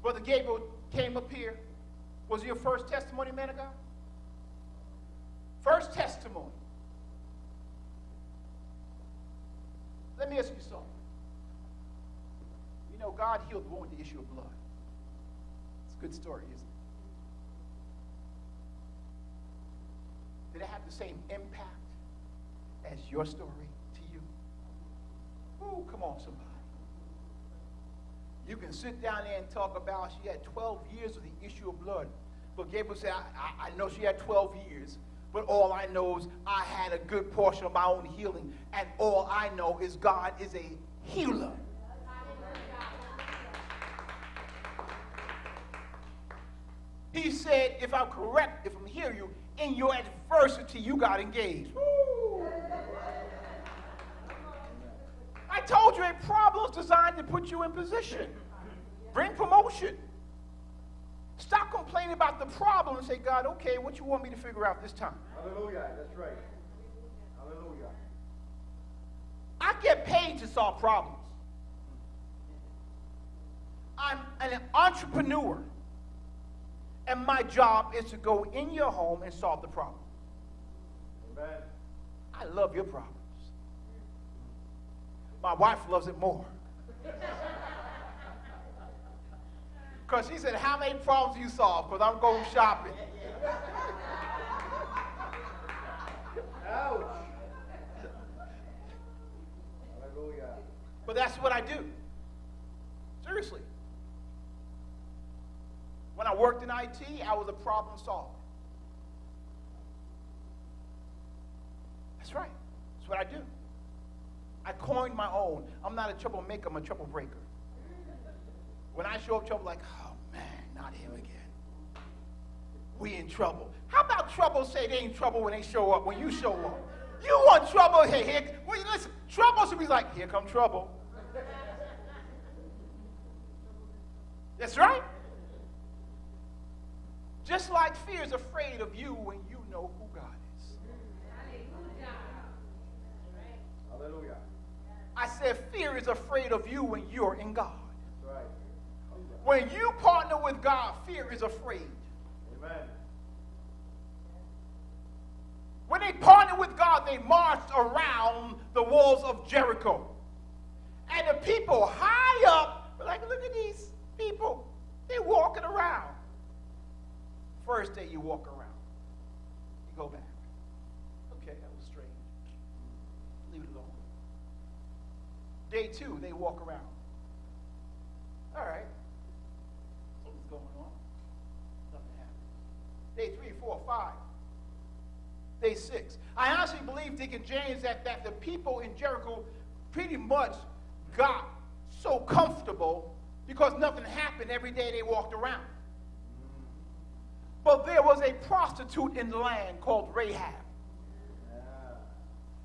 Brother Gabriel came up here. Was your first testimony, man of God? First testimony. Let me ask you something. You know, God healed the woman with the issue of blood. It's a good story, isn't it? Did it have the same impact as your story to you? Ooh, come on, somebody. You can sit down there and talk about she had 12 years of the issue of blood. But Gabriel said, I, I, I know she had 12 years, but all I know is I had a good portion of my own healing. And all I know is God is a healer. He said, if I'm correct, if I'm hearing you, in your adversity, you got engaged. Woo. I told you a problem is designed to put you in position, bring promotion. Stop complaining about the problem and say, God, okay, what you want me to figure out this time? Hallelujah. That's right. Hallelujah. I get paid to solve problems. I'm an entrepreneur, and my job is to go in your home and solve the problem. Amen. I love your problems. My wife loves it more. Because she said, How many problems you solve? Because I'm going shopping. Ouch. Hallelujah. But that's what I do. Seriously. When I worked in IT, I was a problem solver. That's right. That's what I do. I coined my own. I'm not a troublemaker, I'm a troublebreaker. When I show up trouble, like, oh man, not him again. We in trouble. How about trouble say they in trouble when they show up, when you show up? You want trouble? Hey, here, well, listen, trouble should be like, here come trouble. That's right. Just like fear is afraid of you when you know who God is. Hallelujah. I said fear is afraid of you when you're in God. Right. When you partner with God, fear is afraid. Amen. When they partnered with God, they marched around the walls of Jericho. And the people high up were like, look at these people. They're walking around. First day you walk around, you go back. Okay, that was strange. Leave it alone. Day two, they walk around. All right. Something's going on. Nothing happened. Day three, four, five. Day six. I honestly believe, Deacon James, that, that the people in Jericho pretty much got so comfortable because nothing happened every day they walked around. But there was a prostitute in the land called Rahab.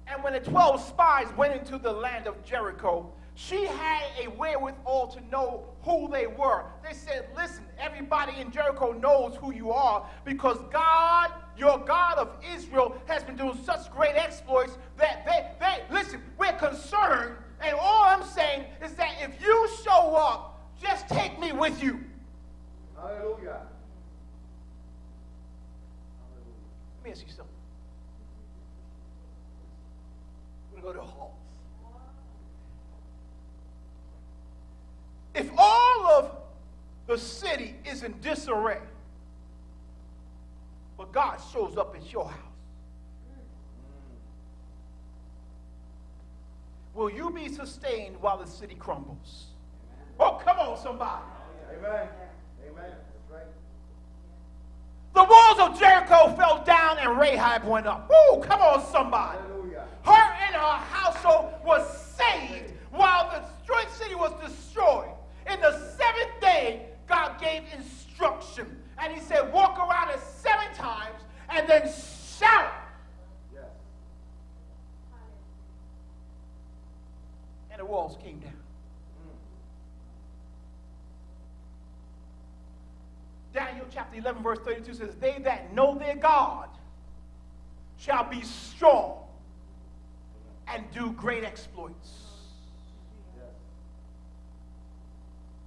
And when the 12 spies went into the land of Jericho, she had a wherewithal to know who they were. They said, Listen, everybody in Jericho knows who you are because God, your God of Israel, has been doing such great exploits that they, they listen, we're concerned. And all I'm saying is that if you show up, just take me with you. Hallelujah. Let me ask you something. We're going to go to Halls. If all of the city is in disarray, but God shows up at your house, will you be sustained while the city crumbles? Oh, come on, somebody. Amen. Amen. The walls of Jericho fell down and Rahab went up. Oh, come on, somebody. Hallelujah. Her and her household was saved while the destroyed city was destroyed. In the seventh day, God gave instruction. And he said, walk around it seven times and then shout. Yes. And the walls came down. Daniel chapter 11, verse 32 says, They that know their God shall be strong and do great exploits.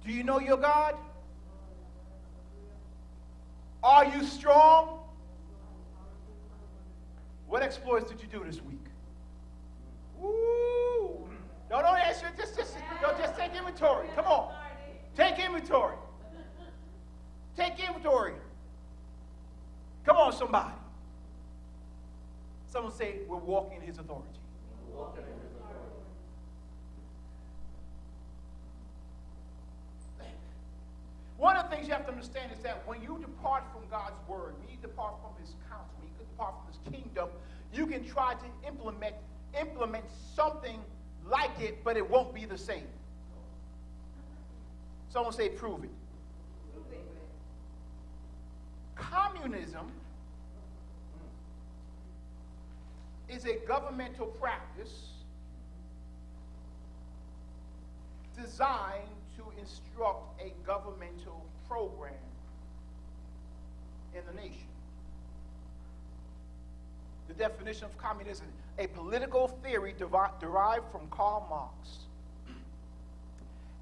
Do you know your God? Are you strong? What exploits did you do this week? Woo! No, don't answer. Just, just, no, just take inventory. Come on. Take inventory. Take inventory. Come on, somebody. Someone say, We're walking in his authority. One of the things you have to understand is that when you depart from God's word, when you depart from his counsel, when you depart from his kingdom, you can try to implement implement something like it, but it won't be the same. Someone say, prove it. Communism is a governmental practice designed to instruct a governmental program in the nation. The definition of communism, a political theory derived from Karl Marx,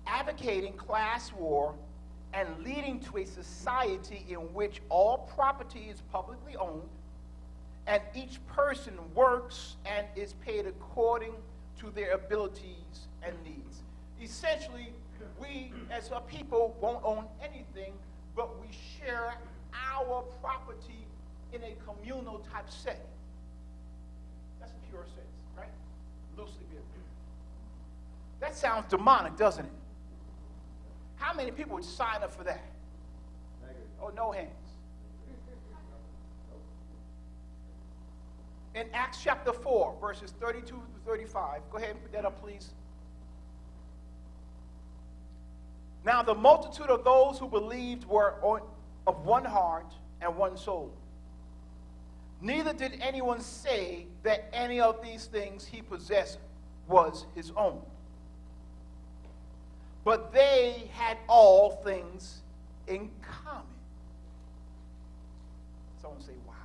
advocating class war and leading to a society in which all property is publicly owned and each person works and is paid according to their abilities and needs. Essentially, we as a people won't own anything, but we share our property in a communal type setting. That's pure sense, right? Loosely. That sounds demonic, doesn't it? How many people would sign up for that? Oh, no hands. In Acts chapter 4, verses 32 to 35, go ahead and put that up, please. Now, the multitude of those who believed were on, of one heart and one soul. Neither did anyone say that any of these things he possessed was his own. But they had all things in common. Someone say, wow.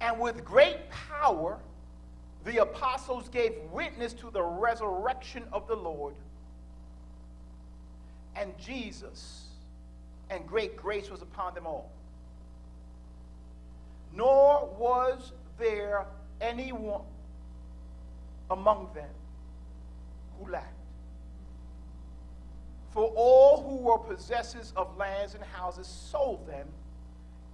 And with great power, the apostles gave witness to the resurrection of the Lord. And Jesus, and great grace was upon them all. Nor was there anyone among them lacked. For all who were possessors of lands and houses sold them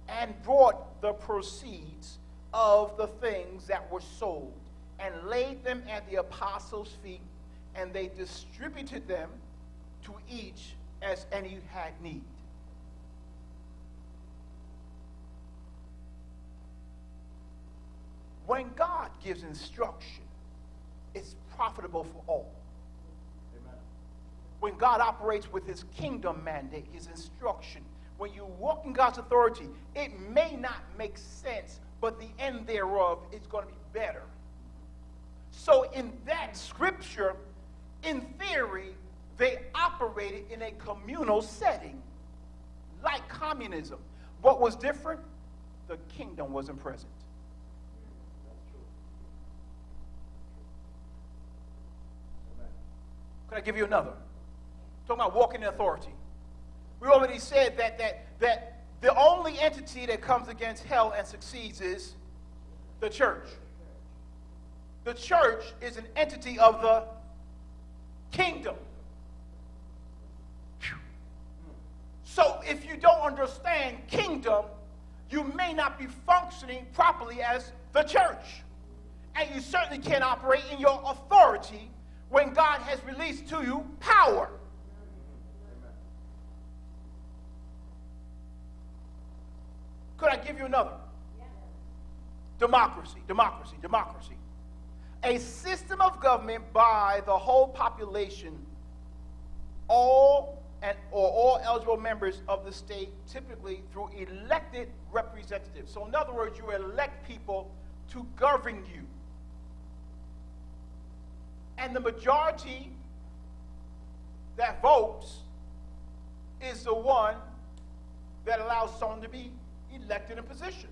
and brought the proceeds of the things that were sold and laid them at the apostles' feet, and they distributed them to each as any had need. When God gives instruction, it's profitable for all. When God operates with his kingdom mandate, his instruction, when you walk in God's authority, it may not make sense, but the end thereof is going to be better. So, in that scripture, in theory, they operated in a communal setting, like communism. What was different? The kingdom wasn't present. Could I give you another? Talking about walking in authority. We already said that, that, that the only entity that comes against hell and succeeds is the church. The church is an entity of the kingdom. So if you don't understand kingdom, you may not be functioning properly as the church. And you certainly can't operate in your authority when God has released to you power. Could I give you another? Democracy, democracy, democracy. A system of government by the whole population, all and or all eligible members of the state, typically through elected representatives. So, in other words, you elect people to govern you. And the majority that votes is the one that allows someone to be elected in position.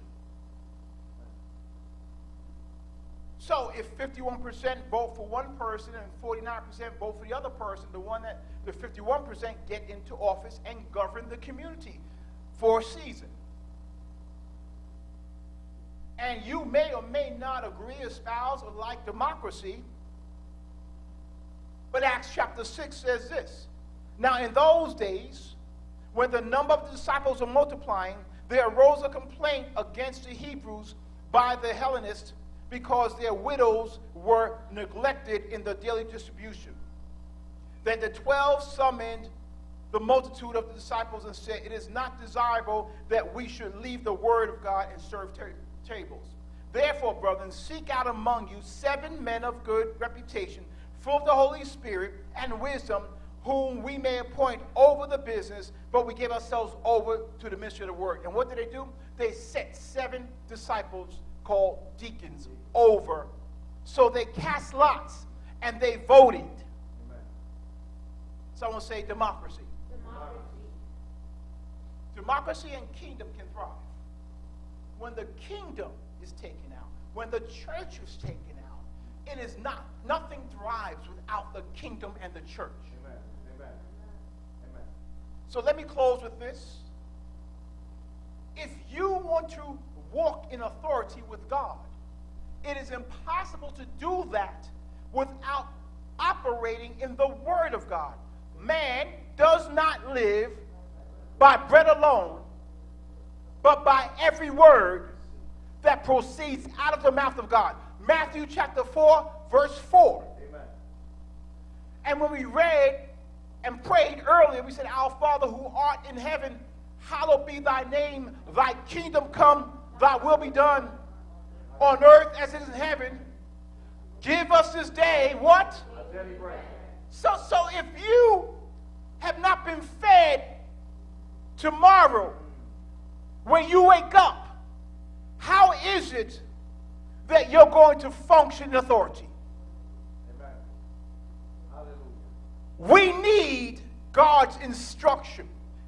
So if 51% vote for one person and 49% vote for the other person, the one that the 51% get into office and govern the community for a season. And you may or may not agree, espouse, or like democracy, but Acts chapter 6 says this. Now, in those days, when the number of the disciples are multiplying, there arose a complaint against the Hebrews by the Hellenists because their widows were neglected in the daily distribution. Then the twelve summoned the multitude of the disciples and said, It is not desirable that we should leave the word of God and serve ta- tables. Therefore, brethren, seek out among you seven men of good reputation, full of the Holy Spirit and wisdom, whom we may appoint over the business, but we give ourselves over to the ministry of the word. And what did they do? They set seven disciples called deacons over. So they cast lots and they voted. Someone say democracy. Democracy and kingdom can thrive. When the kingdom is taken out, when the church is taken out, it is not, nothing thrives without the kingdom and the church. So let me close with this. If you want to walk in authority with God, it is impossible to do that without operating in the Word of God. Man does not live by bread alone, but by every word that proceeds out of the mouth of God. Matthew chapter 4, verse 4. Amen. And when we read and prayed earlier, we said, Our Father who art in heaven, hallowed be thy name, thy kingdom come, thy will be done on earth as it is in heaven. Give us this day what? So, so if you have not been fed tomorrow when you wake up, how is it that you're going to function in authority? Amen. Hallelujah. We need God's instruction.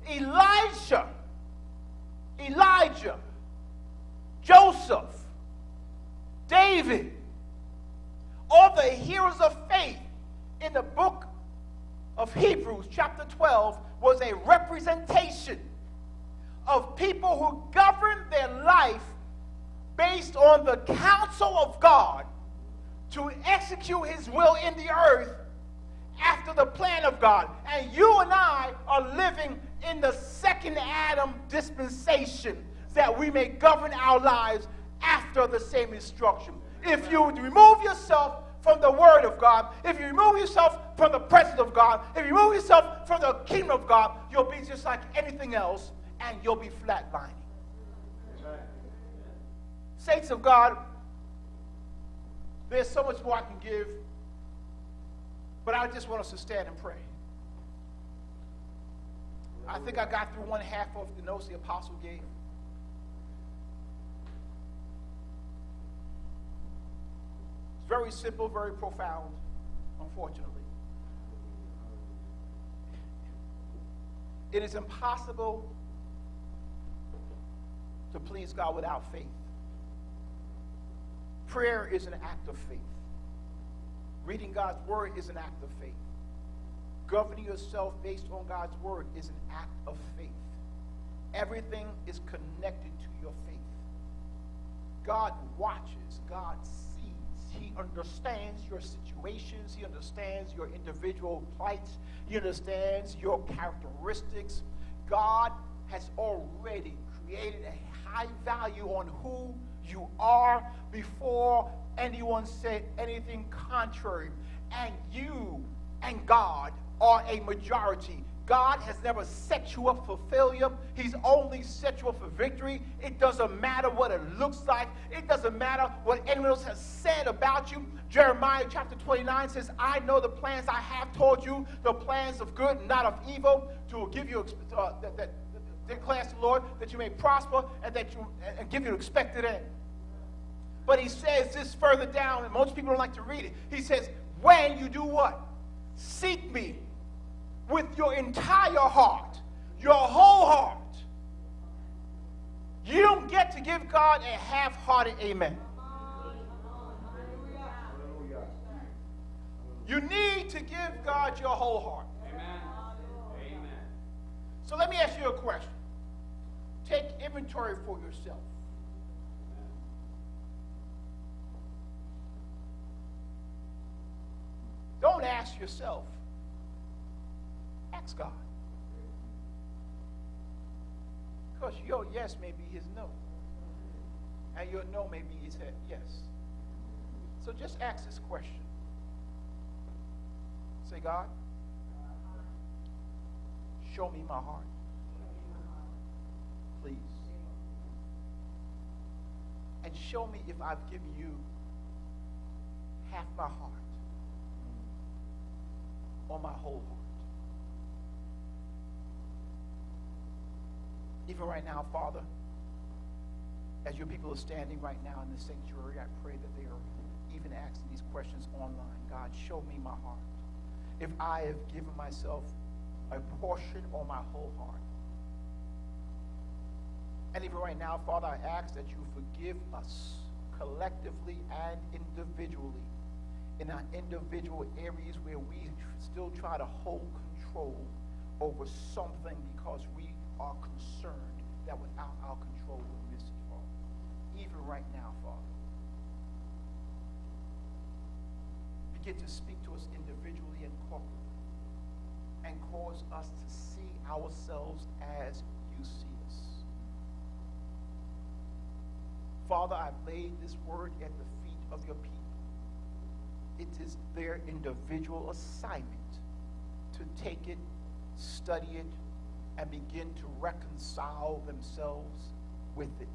Elijah, Elijah, Joseph, David, all the heroes of faith in the book of Hebrews, chapter 12, was a representation of people who governed their life based on the counsel of God to execute his will in the earth after the plan of God. And you and I are living in the second Adam dispensation that we may govern our lives after the same instruction. If you remove yourself from the Word of God, if you remove yourself from the presence of God, if you remove yourself from the kingdom of God, you'll be just like anything else and you'll be flatlining. Saints of God, there's so much more I can give, but I just want us to stand and pray. I think I got through one half of the notes the apostle gave. It's very simple, very profound, unfortunately. It is impossible to please God without faith. Prayer is an act of faith. Reading God's word is an act of faith. Governing yourself based on God's word is an act of faith. Everything is connected to your faith. God watches, God sees, He understands your situations, He understands your individual plights, He understands your characteristics. God has already created a high value on who you are before anyone said anything contrary. And you and God are a majority. God has never set you up for failure. He's only set you up for victory. It doesn't matter what it looks like. It doesn't matter what anyone else has said about you. Jeremiah chapter 29 says, I know the plans I have told you, the plans of good, not of evil, to give you, uh, that, that, declares the Lord, that you may prosper and that you and give you expected end. But he says this further down, and most people don't like to read it. He says, when you do what? Seek me with your entire heart, your whole heart. You don't get to give God a half hearted amen. You need to give God your whole heart. Amen. So let me ask you a question. Take inventory for yourself. Don't ask yourself. Ask God. Because your yes may be his no. And your no may be his yes. So just ask this question. Say, God, Show me my heart. Please. And show me if I've given you half my heart or my whole heart. Even right now, Father, as your people are standing right now in the sanctuary, I pray that they are even asking these questions online. God, show me my heart. If I have given myself a portion or my whole heart. And even right now, Father, I ask that you forgive us collectively and individually in our individual areas where we still try to hold control over something because we are concerned that without our control we'll miss it, Father. Even right now, Father. Begin to speak to us individually and corporately and cause us to see ourselves as you see us. Father, I've laid this word at the feet of your people. It is their individual assignment to take it, study it, and begin to reconcile themselves with it.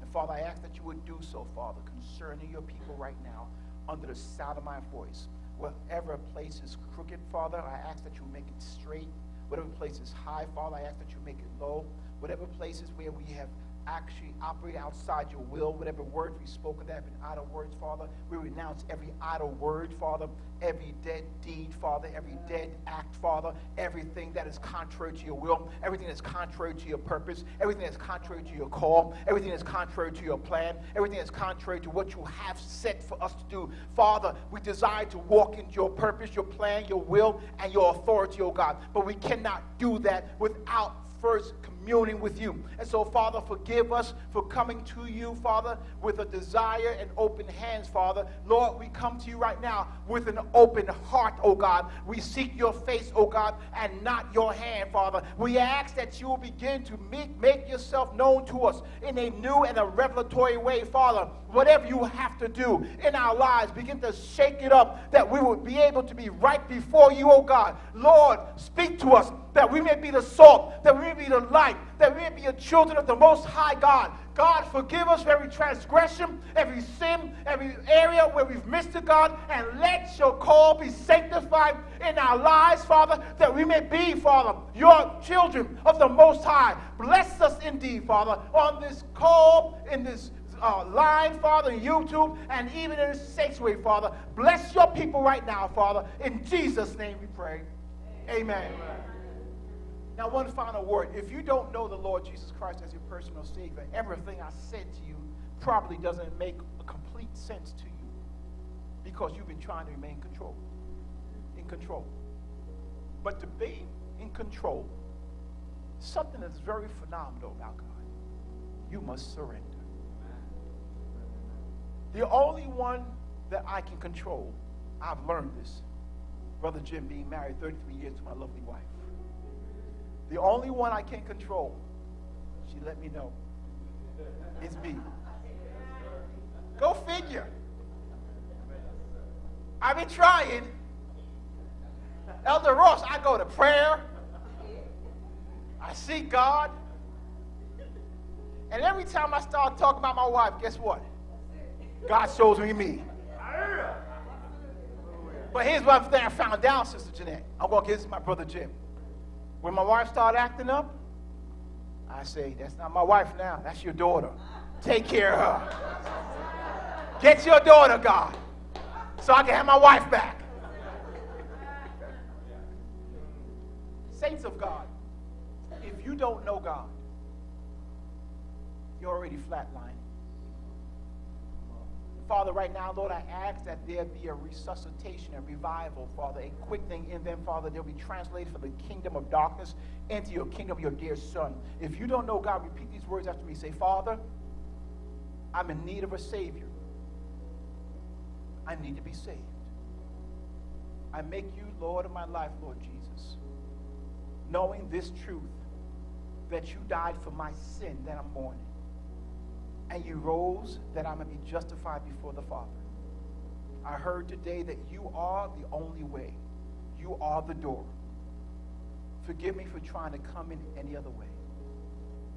And Father, I ask that you would do so, Father, concerning your people right now, under the sound of my voice. Whatever place is crooked, Father, I ask that you make it straight. Whatever place is high, Father, I ask that you make it low. Whatever places where we have actually operate outside your will. Whatever words we've spoken that have been idle words, Father, we renounce every idle word, Father, every dead deed, Father, every dead act, Father, everything that is contrary to your will, everything that's contrary to your purpose, everything that's contrary to your call, everything that's contrary to your plan, everything that's contrary to what you have set for us to do. Father, we desire to walk into your purpose, your plan, your will, and your authority, oh God. But we cannot do that without first communing with you. And so, Father, forgive us for coming to you, Father, with a desire and open hands, Father. Lord, we come to you right now with an open heart, oh God. We seek your face, oh God, and not your hand, Father. We ask that you will begin to make, make yourself known to us in a new and a revelatory way, Father. Whatever you have to do in our lives, begin to shake it up that we will be able to be right before you, oh God. Lord, speak to us that we may be the salt, that we may be the light, that we may be a children of the Most High God. God, forgive us for every transgression, every sin, every area where we've missed it, God, and let your call be sanctified in our lives, Father, that we may be, Father, your children of the Most High. Bless us indeed, Father, on this call, in this uh, line, Father, YouTube, and even in this sanctuary, Father. Bless your people right now, Father. In Jesus' name we pray. Amen. Amen. Now, one final word. If you don't know the Lord Jesus Christ as your personal Savior, everything I said to you probably doesn't make a complete sense to you because you've been trying to remain control, in control. But to be in control, something that's very phenomenal about God, you must surrender. The only one that I can control, I've learned this, Brother Jim being married 33 years to my lovely wife. The only one I can't control, she let me know, is me. Go figure. I've been trying. Elder Ross, I go to prayer. I seek God. And every time I start talking about my wife, guess what? God shows me me. But here's thing I found out, Sister Jeanette. I'm going to give this my brother Jim. When my wife started acting up, I say, that's not my wife now. That's your daughter. Take care of her. Get your daughter, God, so I can have my wife back. Saints of God, if you don't know God, you're already flatlining. Father, right now, Lord, I ask that there be a resuscitation, a revival, Father, a quickening in them, Father. They'll be translated from the kingdom of darkness into your kingdom, your dear Son. If you don't know God, repeat these words after me. Say, Father, I'm in need of a Savior. I need to be saved. I make you Lord of my life, Lord Jesus, knowing this truth that you died for my sin that I'm mourning and you rose that I may be justified before the Father. I heard today that you are the only way. You are the door. Forgive me for trying to come in any other way.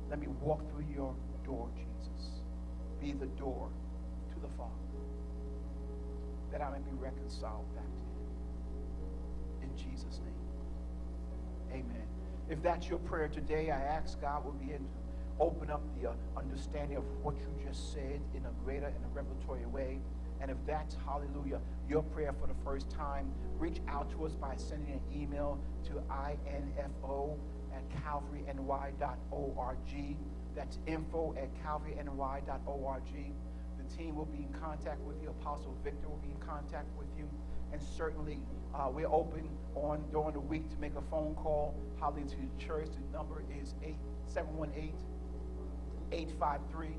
Let me walk through your door, Jesus. Be the door to the Father, that I may be reconciled back to Him. In Jesus' name, amen. If that's your prayer today, I ask God will begin to open up the uh, understanding of what you just said in a greater and a revelatory way. And if that's, hallelujah, your prayer for the first time, reach out to us by sending an email to info at calvaryny.org. That's info at calvaryny.org. The team will be in contact with you. Apostle Victor will be in contact with you. And certainly, uh, we're open on during the week to make a phone call. Hallelujah to the church. The number is 8, 718 853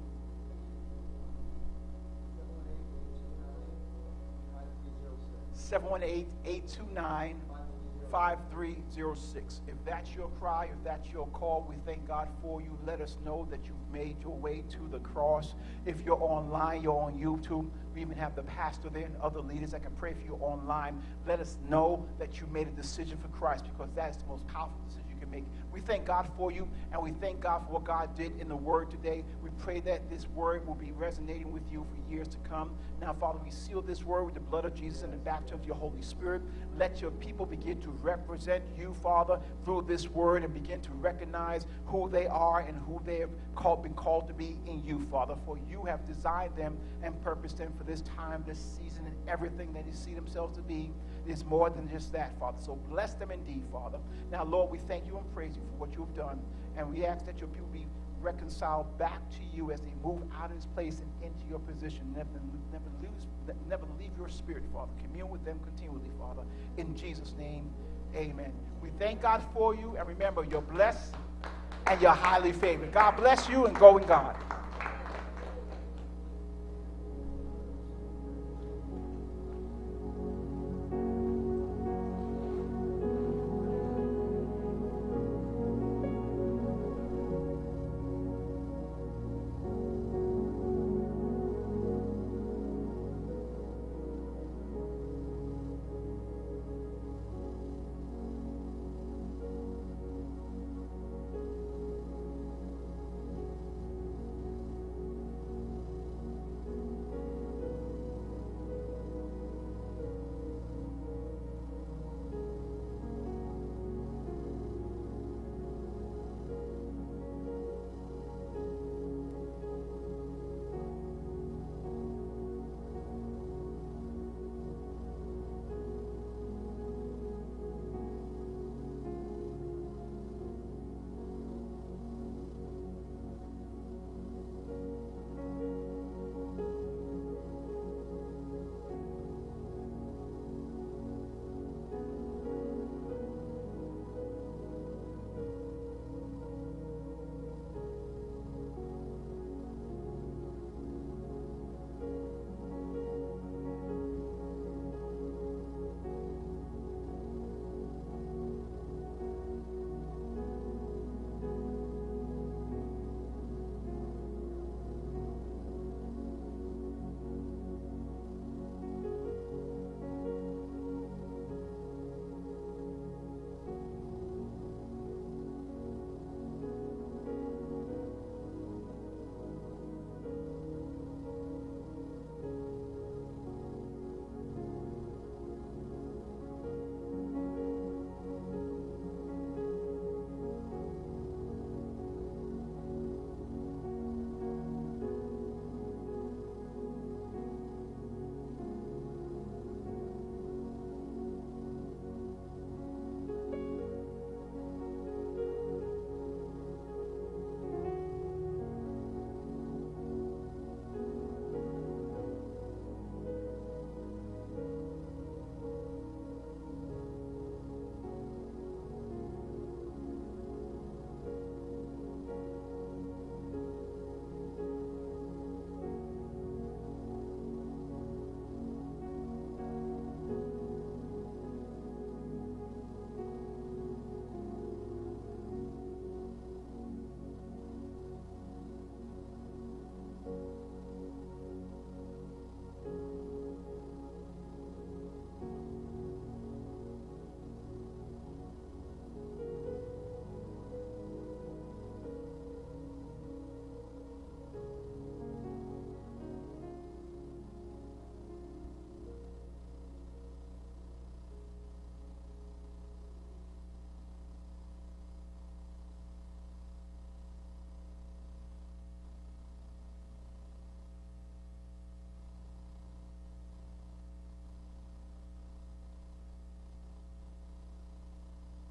718-829-5306. If that's your cry, if that's your call, we thank God for you. Let us know that you've made your way to the cross. If you're online, you're on YouTube. We even have the pastor there and other leaders that can pray for you online. Let us know that you made a decision for Christ because that's the most powerful decision you can make. We thank God for you and we thank God for what God did in the word today. We pray that this word will be resonating with you for years to come. Now, Father, we seal this word with the blood of Jesus and the baptism of your Holy Spirit. Let your people begin to represent you, Father, through this word and begin to recognize who they are and who they have called, been called to be in you, Father. For you have designed them and purposed them for this time, this season, and everything that they see themselves to be is more than just that, Father. So bless them indeed, Father. Now, Lord, we thank you and praise you for what you have done. And we ask that your people be reconciled back to you as they move out of this place and into your position. Never, never, lose, never leave your spirit, Father. Commune with them continually, Father. In Jesus' name, amen. We thank God for you. And remember, you're blessed and you're highly favored. God bless you and go in God.